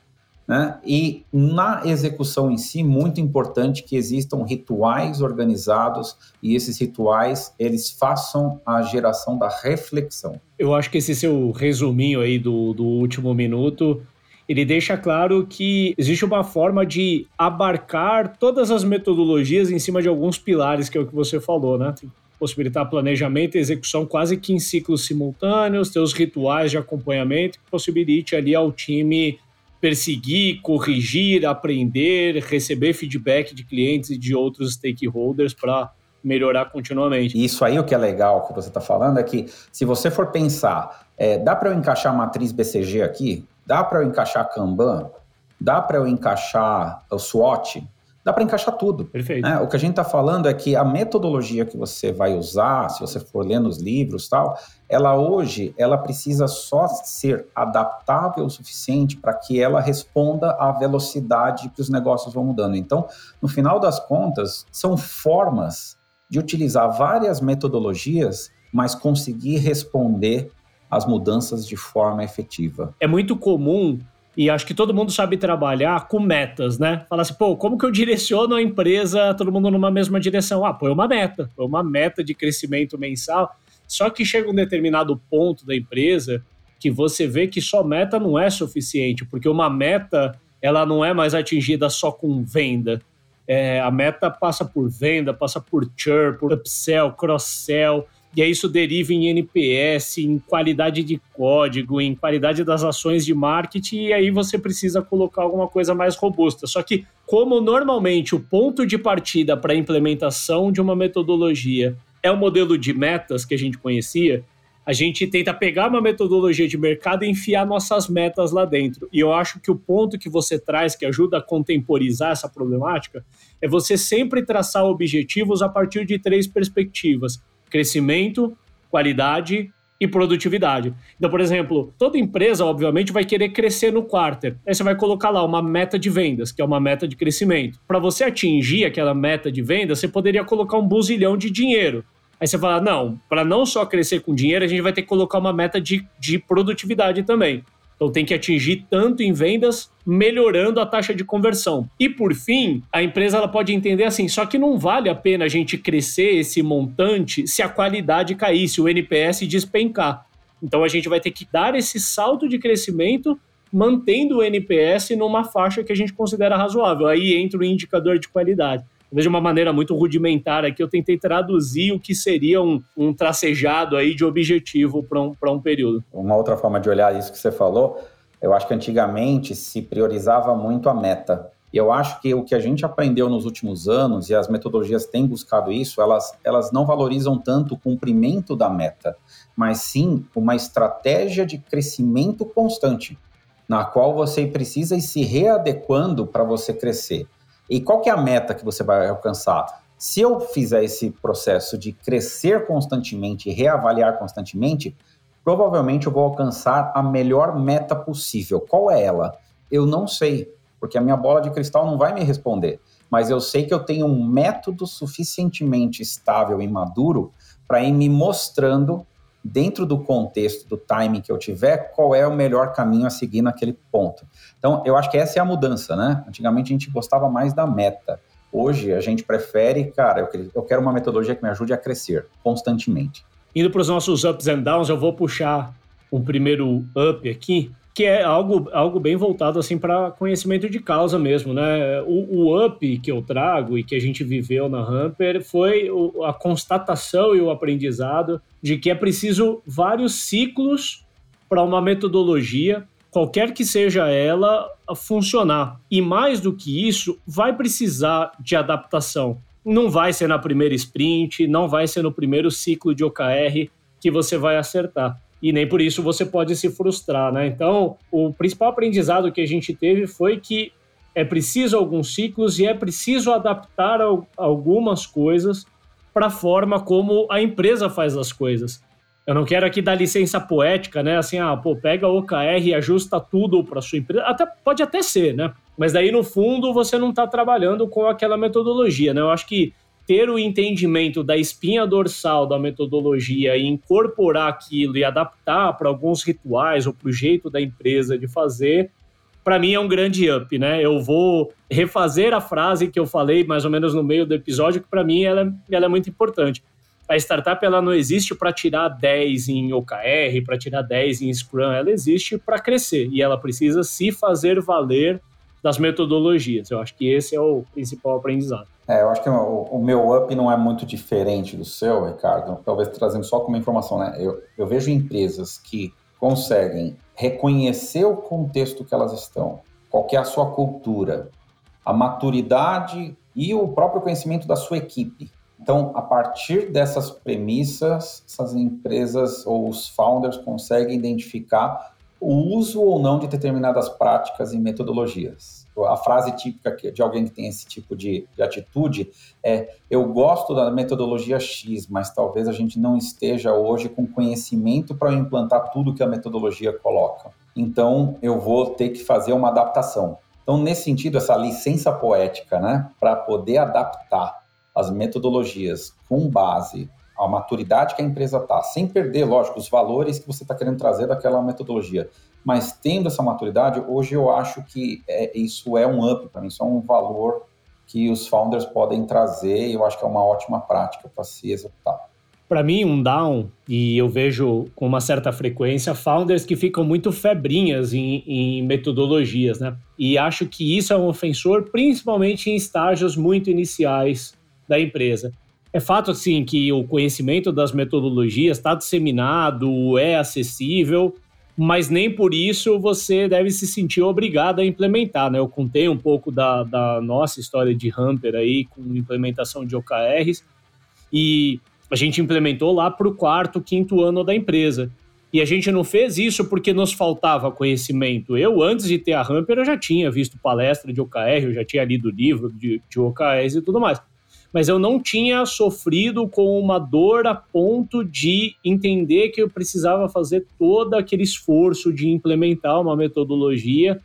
né? E na execução em si, muito importante que existam rituais organizados e esses rituais eles façam a geração da reflexão. Eu acho que esse seu resuminho aí do, do último minuto ele deixa claro que existe uma forma de abarcar todas as metodologias em cima de alguns pilares, que é o que você falou, né? Possibilitar planejamento e execução quase que em ciclos simultâneos, ter os rituais de acompanhamento que possibilite ali ao time perseguir, corrigir, aprender, receber feedback de clientes e de outros stakeholders para melhorar continuamente. Isso aí o que é legal que você está falando é que se você for pensar, é, dá para eu encaixar a matriz BCG aqui? Dá para eu encaixar Kanban? Dá para eu encaixar o SWOT? Dá para encaixar tudo. Perfeito. Né? O que a gente está falando é que a metodologia que você vai usar, se você for lendo os livros tal, ela hoje ela precisa só ser adaptável o suficiente para que ela responda à velocidade que os negócios vão mudando. Então, no final das contas, são formas de utilizar várias metodologias, mas conseguir responder às mudanças de forma efetiva. É muito comum e acho que todo mundo sabe trabalhar com metas, né? Fala assim, pô, como que eu direciono a empresa, todo mundo numa mesma direção? Ah, põe uma meta, põe uma meta de crescimento mensal. Só que chega um determinado ponto da empresa que você vê que só meta não é suficiente, porque uma meta ela não é mais atingida só com venda. É, a meta passa por venda, passa por churn, por upsell, cross-sell, e aí isso deriva em NPS, em qualidade de código, em qualidade das ações de marketing, e aí você precisa colocar alguma coisa mais robusta. Só que, como normalmente o ponto de partida para a implementação de uma metodologia é o modelo de metas que a gente conhecia, a gente tenta pegar uma metodologia de mercado e enfiar nossas metas lá dentro. E eu acho que o ponto que você traz, que ajuda a contemporizar essa problemática, é você sempre traçar objetivos a partir de três perspectivas crescimento, qualidade e produtividade. Então, por exemplo, toda empresa, obviamente, vai querer crescer no quarter. Aí você vai colocar lá uma meta de vendas, que é uma meta de crescimento. Para você atingir aquela meta de vendas, você poderia colocar um buzilhão de dinheiro. Aí você fala, não, para não só crescer com dinheiro, a gente vai ter que colocar uma meta de, de produtividade também. Então tem que atingir tanto em vendas, melhorando a taxa de conversão. E por fim, a empresa ela pode entender assim, só que não vale a pena a gente crescer esse montante se a qualidade cair, se o NPS despencar. Então a gente vai ter que dar esse salto de crescimento mantendo o NPS numa faixa que a gente considera razoável. Aí entra o indicador de qualidade de uma maneira muito rudimentar aqui, eu tentei traduzir o que seria um, um tracejado aí de objetivo para um, um período. Uma outra forma de olhar isso que você falou, eu acho que antigamente se priorizava muito a meta. E eu acho que o que a gente aprendeu nos últimos anos, e as metodologias têm buscado isso, elas, elas não valorizam tanto o cumprimento da meta, mas sim uma estratégia de crescimento constante, na qual você precisa ir se readequando para você crescer. E qual que é a meta que você vai alcançar? Se eu fizer esse processo de crescer constantemente reavaliar constantemente, provavelmente eu vou alcançar a melhor meta possível. Qual é ela? Eu não sei, porque a minha bola de cristal não vai me responder. Mas eu sei que eu tenho um método suficientemente estável e maduro para ir me mostrando dentro do contexto do timing que eu tiver, qual é o melhor caminho a seguir naquele ponto. Então, eu acho que essa é a mudança, né? Antigamente a gente gostava mais da meta. Hoje a gente prefere, cara, eu quero uma metodologia que me ajude a crescer constantemente. Indo para os nossos ups and downs, eu vou puxar um primeiro up aqui, que é algo, algo bem voltado assim para conhecimento de causa mesmo, né? O, o, up que eu trago e que a gente viveu na Hamper foi o, a constatação e o aprendizado de que é preciso vários ciclos para uma metodologia, qualquer que seja ela, funcionar. E mais do que isso, vai precisar de adaptação. Não vai ser na primeira sprint, não vai ser no primeiro ciclo de OKR que você vai acertar e nem por isso você pode se frustrar, né? Então, o principal aprendizado que a gente teve foi que é preciso alguns ciclos e é preciso adaptar algumas coisas para a forma como a empresa faz as coisas. Eu não quero aqui dar licença poética, né? Assim, ah, pô, pega o OKR e ajusta tudo para sua empresa. Até, pode até ser, né? Mas daí, no fundo, você não está trabalhando com aquela metodologia, né? Eu acho que ter o entendimento da espinha dorsal da metodologia e incorporar aquilo e adaptar para alguns rituais ou para o jeito da empresa de fazer, para mim é um grande up, né? Eu vou refazer a frase que eu falei mais ou menos no meio do episódio, que para mim ela, é, ela é muito importante. A startup ela não existe para tirar 10 em OKR, para tirar 10 em Scrum, ela existe para crescer e ela precisa se fazer valer das metodologias. Eu acho que esse é o principal aprendizado. É, eu acho que o, o, meu up não é muito diferente do seu, Ricardo. Talvez trazendo só como informação, né? Eu, eu vejo empresas que conseguem reconhecer o contexto que elas estão, qual é a sua cultura, a maturidade e o próprio conhecimento da sua equipe. Então, a partir dessas premissas, essas empresas ou os founders conseguem identificar o uso ou não de determinadas práticas e metodologias. A frase típica de alguém que tem esse tipo de, de atitude é: eu gosto da metodologia X, mas talvez a gente não esteja hoje com conhecimento para implantar tudo que a metodologia coloca. Então, eu vou ter que fazer uma adaptação. Então, nesse sentido, essa licença poética, né, para poder adaptar as metodologias com base a maturidade que a empresa está, sem perder, lógico, os valores que você está querendo trazer daquela metodologia. Mas tendo essa maturidade, hoje eu acho que é, isso é um up para mim, isso é um valor que os founders podem trazer e eu acho que é uma ótima prática para se executar. para mim, um down, e eu vejo com uma certa frequência, founders que ficam muito febrinhas em, em, metodologias, né? E acho que isso é um ofensor, principalmente em estágios muito iniciais da empresa. É fato, assim, que o conhecimento das metodologias está disseminado, é acessível, mas nem por isso você deve se sentir obrigado a implementar, né? Eu contei um pouco da, da nossa história de Hamper aí, com implementação de OKRs, e a gente implementou lá para o quarto, quinto ano da empresa. E a gente não fez isso porque nos faltava conhecimento. Eu, antes de ter a Hamper, eu já tinha visto palestra de OKR, eu já tinha lido livro de, de OKRs e tudo mais. Mas eu não tinha sofrido com uma dor a ponto de entender que eu precisava fazer todo aquele esforço de implementar uma metodologia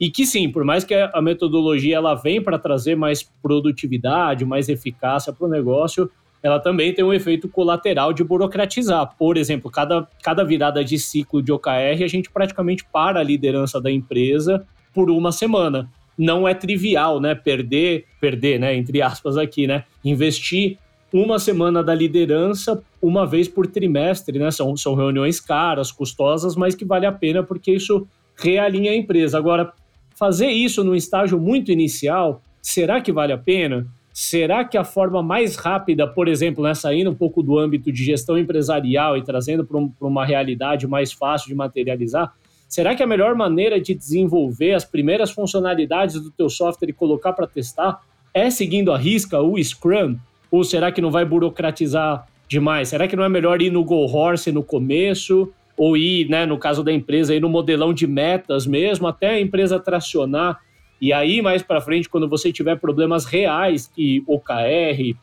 e que sim, por mais que a metodologia ela vem para trazer mais produtividade, mais eficácia para o negócio, ela também tem um efeito colateral de burocratizar. Por exemplo, cada, cada virada de ciclo de OKR, a gente praticamente para a liderança da empresa por uma semana. Não é trivial, né? Perder, perder, né? Entre aspas aqui, né? Investir uma semana da liderança uma vez por trimestre, né? São, são reuniões caras, custosas, mas que vale a pena porque isso realinha a empresa. Agora, fazer isso num estágio muito inicial, será que vale a pena? Será que a forma mais rápida, por exemplo, né, saindo um pouco do âmbito de gestão empresarial e trazendo para um, uma realidade mais fácil de materializar, será que a melhor maneira de desenvolver as primeiras funcionalidades do teu software e colocar para testar é seguindo a risca o Scrum? Ou será que não vai burocratizar demais? Será que não é melhor ir no Go Horse no começo? Ou ir, né, no caso da empresa, ir no modelão de metas mesmo, até a empresa tracionar e aí, mais para frente, quando você tiver problemas reais que OKR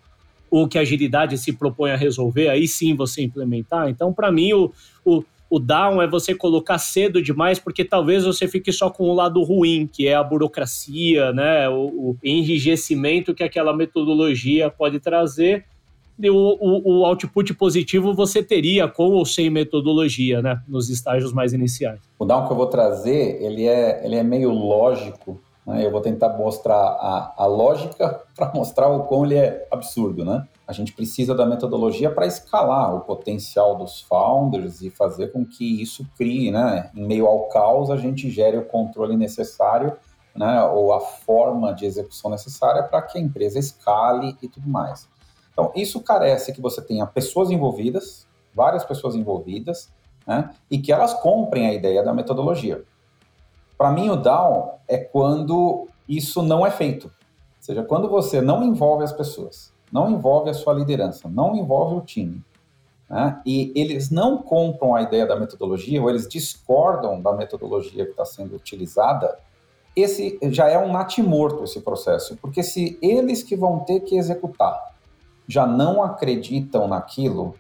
ou que a agilidade se propõe a resolver, aí sim você implementar. Então, para mim, o, o, o down é você colocar cedo demais, porque talvez você fique só com o lado ruim, que é a burocracia, né? o, o enrijecimento que aquela metodologia pode trazer. E o, o, o, output positivo você teria com ou sem metodologia, né? Nos estágios mais iniciais. O down que eu vou trazer, ele é, ele é meio lógico né? Eu vou tentar mostrar a, a lógica para mostrar o quão ele é absurdo. Né? A gente precisa da metodologia para escalar o potencial dos founders e fazer com que isso crie, né? em meio ao caos, a gente gere o controle necessário né? ou a forma de execução necessária para que a empresa escale e tudo mais. Então, isso carece que você tenha pessoas envolvidas, várias pessoas envolvidas, né? e que elas comprem a ideia da metodologia. Para mim, o down é quando isso não é feito. Ou seja, quando você não envolve as pessoas, não envolve a sua liderança, não envolve o time, né? e eles não compram a ideia da metodologia, ou eles discordam da metodologia que está sendo utilizada, esse já é um natimorto esse processo, porque se eles que vão ter que executar já não acreditam naquilo,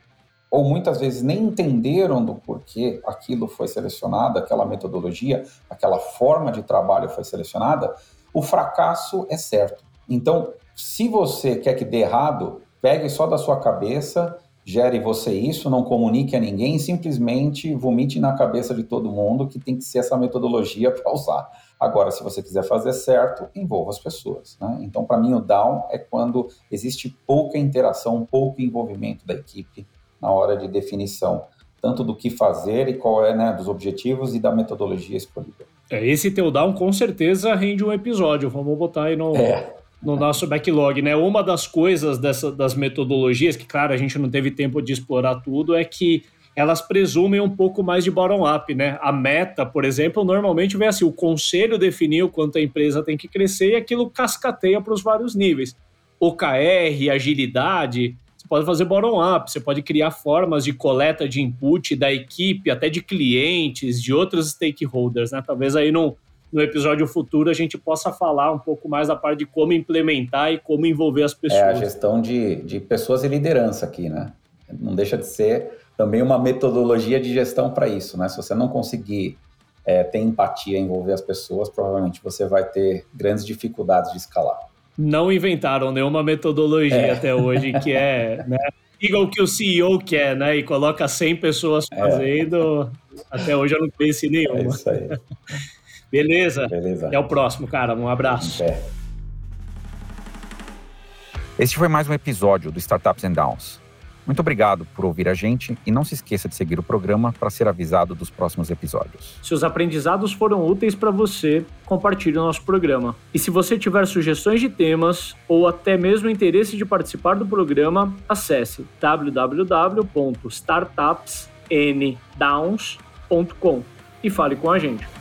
ou muitas vezes nem entenderam do porquê aquilo foi selecionado, aquela metodologia, aquela forma de trabalho foi selecionada, o fracasso é certo. Então, se você quer que dê errado, pegue só da sua cabeça, gere você isso, não comunique a ninguém, simplesmente vomite na cabeça de todo mundo que tem que ser essa metodologia para usar. Agora, se você quiser fazer certo, envolva as pessoas. Né? Então, para mim, o down é quando existe pouca interação, pouco envolvimento da equipe na hora de definição, tanto do que fazer e qual é, né, dos objetivos e da metodologia escolhida. É, esse teu down com certeza rende um episódio, vamos botar aí no, é. No nosso backlog, né? Uma das coisas dessa, das metodologias, que claro, a gente não teve tempo de explorar tudo, é que elas presumem um pouco mais de bottom-up, né? A meta, por exemplo, normalmente vem assim, o conselho definiu quanto a empresa tem que crescer e aquilo cascateia para os vários níveis. OKR, agilidade, você pode fazer bottom-up, você pode criar formas de coleta de input da equipe, até de clientes, de outros stakeholders, né? Talvez aí no, no episódio futuro a gente possa falar um pouco mais da parte de como implementar e como envolver as pessoas. É a gestão de, de pessoas e liderança aqui, né? Não deixa de ser também uma metodologia de gestão para isso, né? Se você não conseguir é, ter empatia, envolver as pessoas, provavelmente você vai ter grandes dificuldades de escalar não inventaram nenhuma metodologia é. até hoje que é, né? Igual que o CEO quer, né? E coloca 100 pessoas é. fazendo. É. Até hoje eu não conheci nenhuma. É isso aí. Beleza? Beleza. Até o próximo, cara. Um abraço. É. Este foi mais um episódio do Startups and Downs. Muito obrigado por ouvir a gente e não se esqueça de seguir o programa para ser avisado dos próximos episódios. Se os aprendizados foram úteis para você, compartilhe o nosso programa. E se você tiver sugestões de temas ou até mesmo interesse de participar do programa, acesse www.startupsndowns.com e fale com a gente.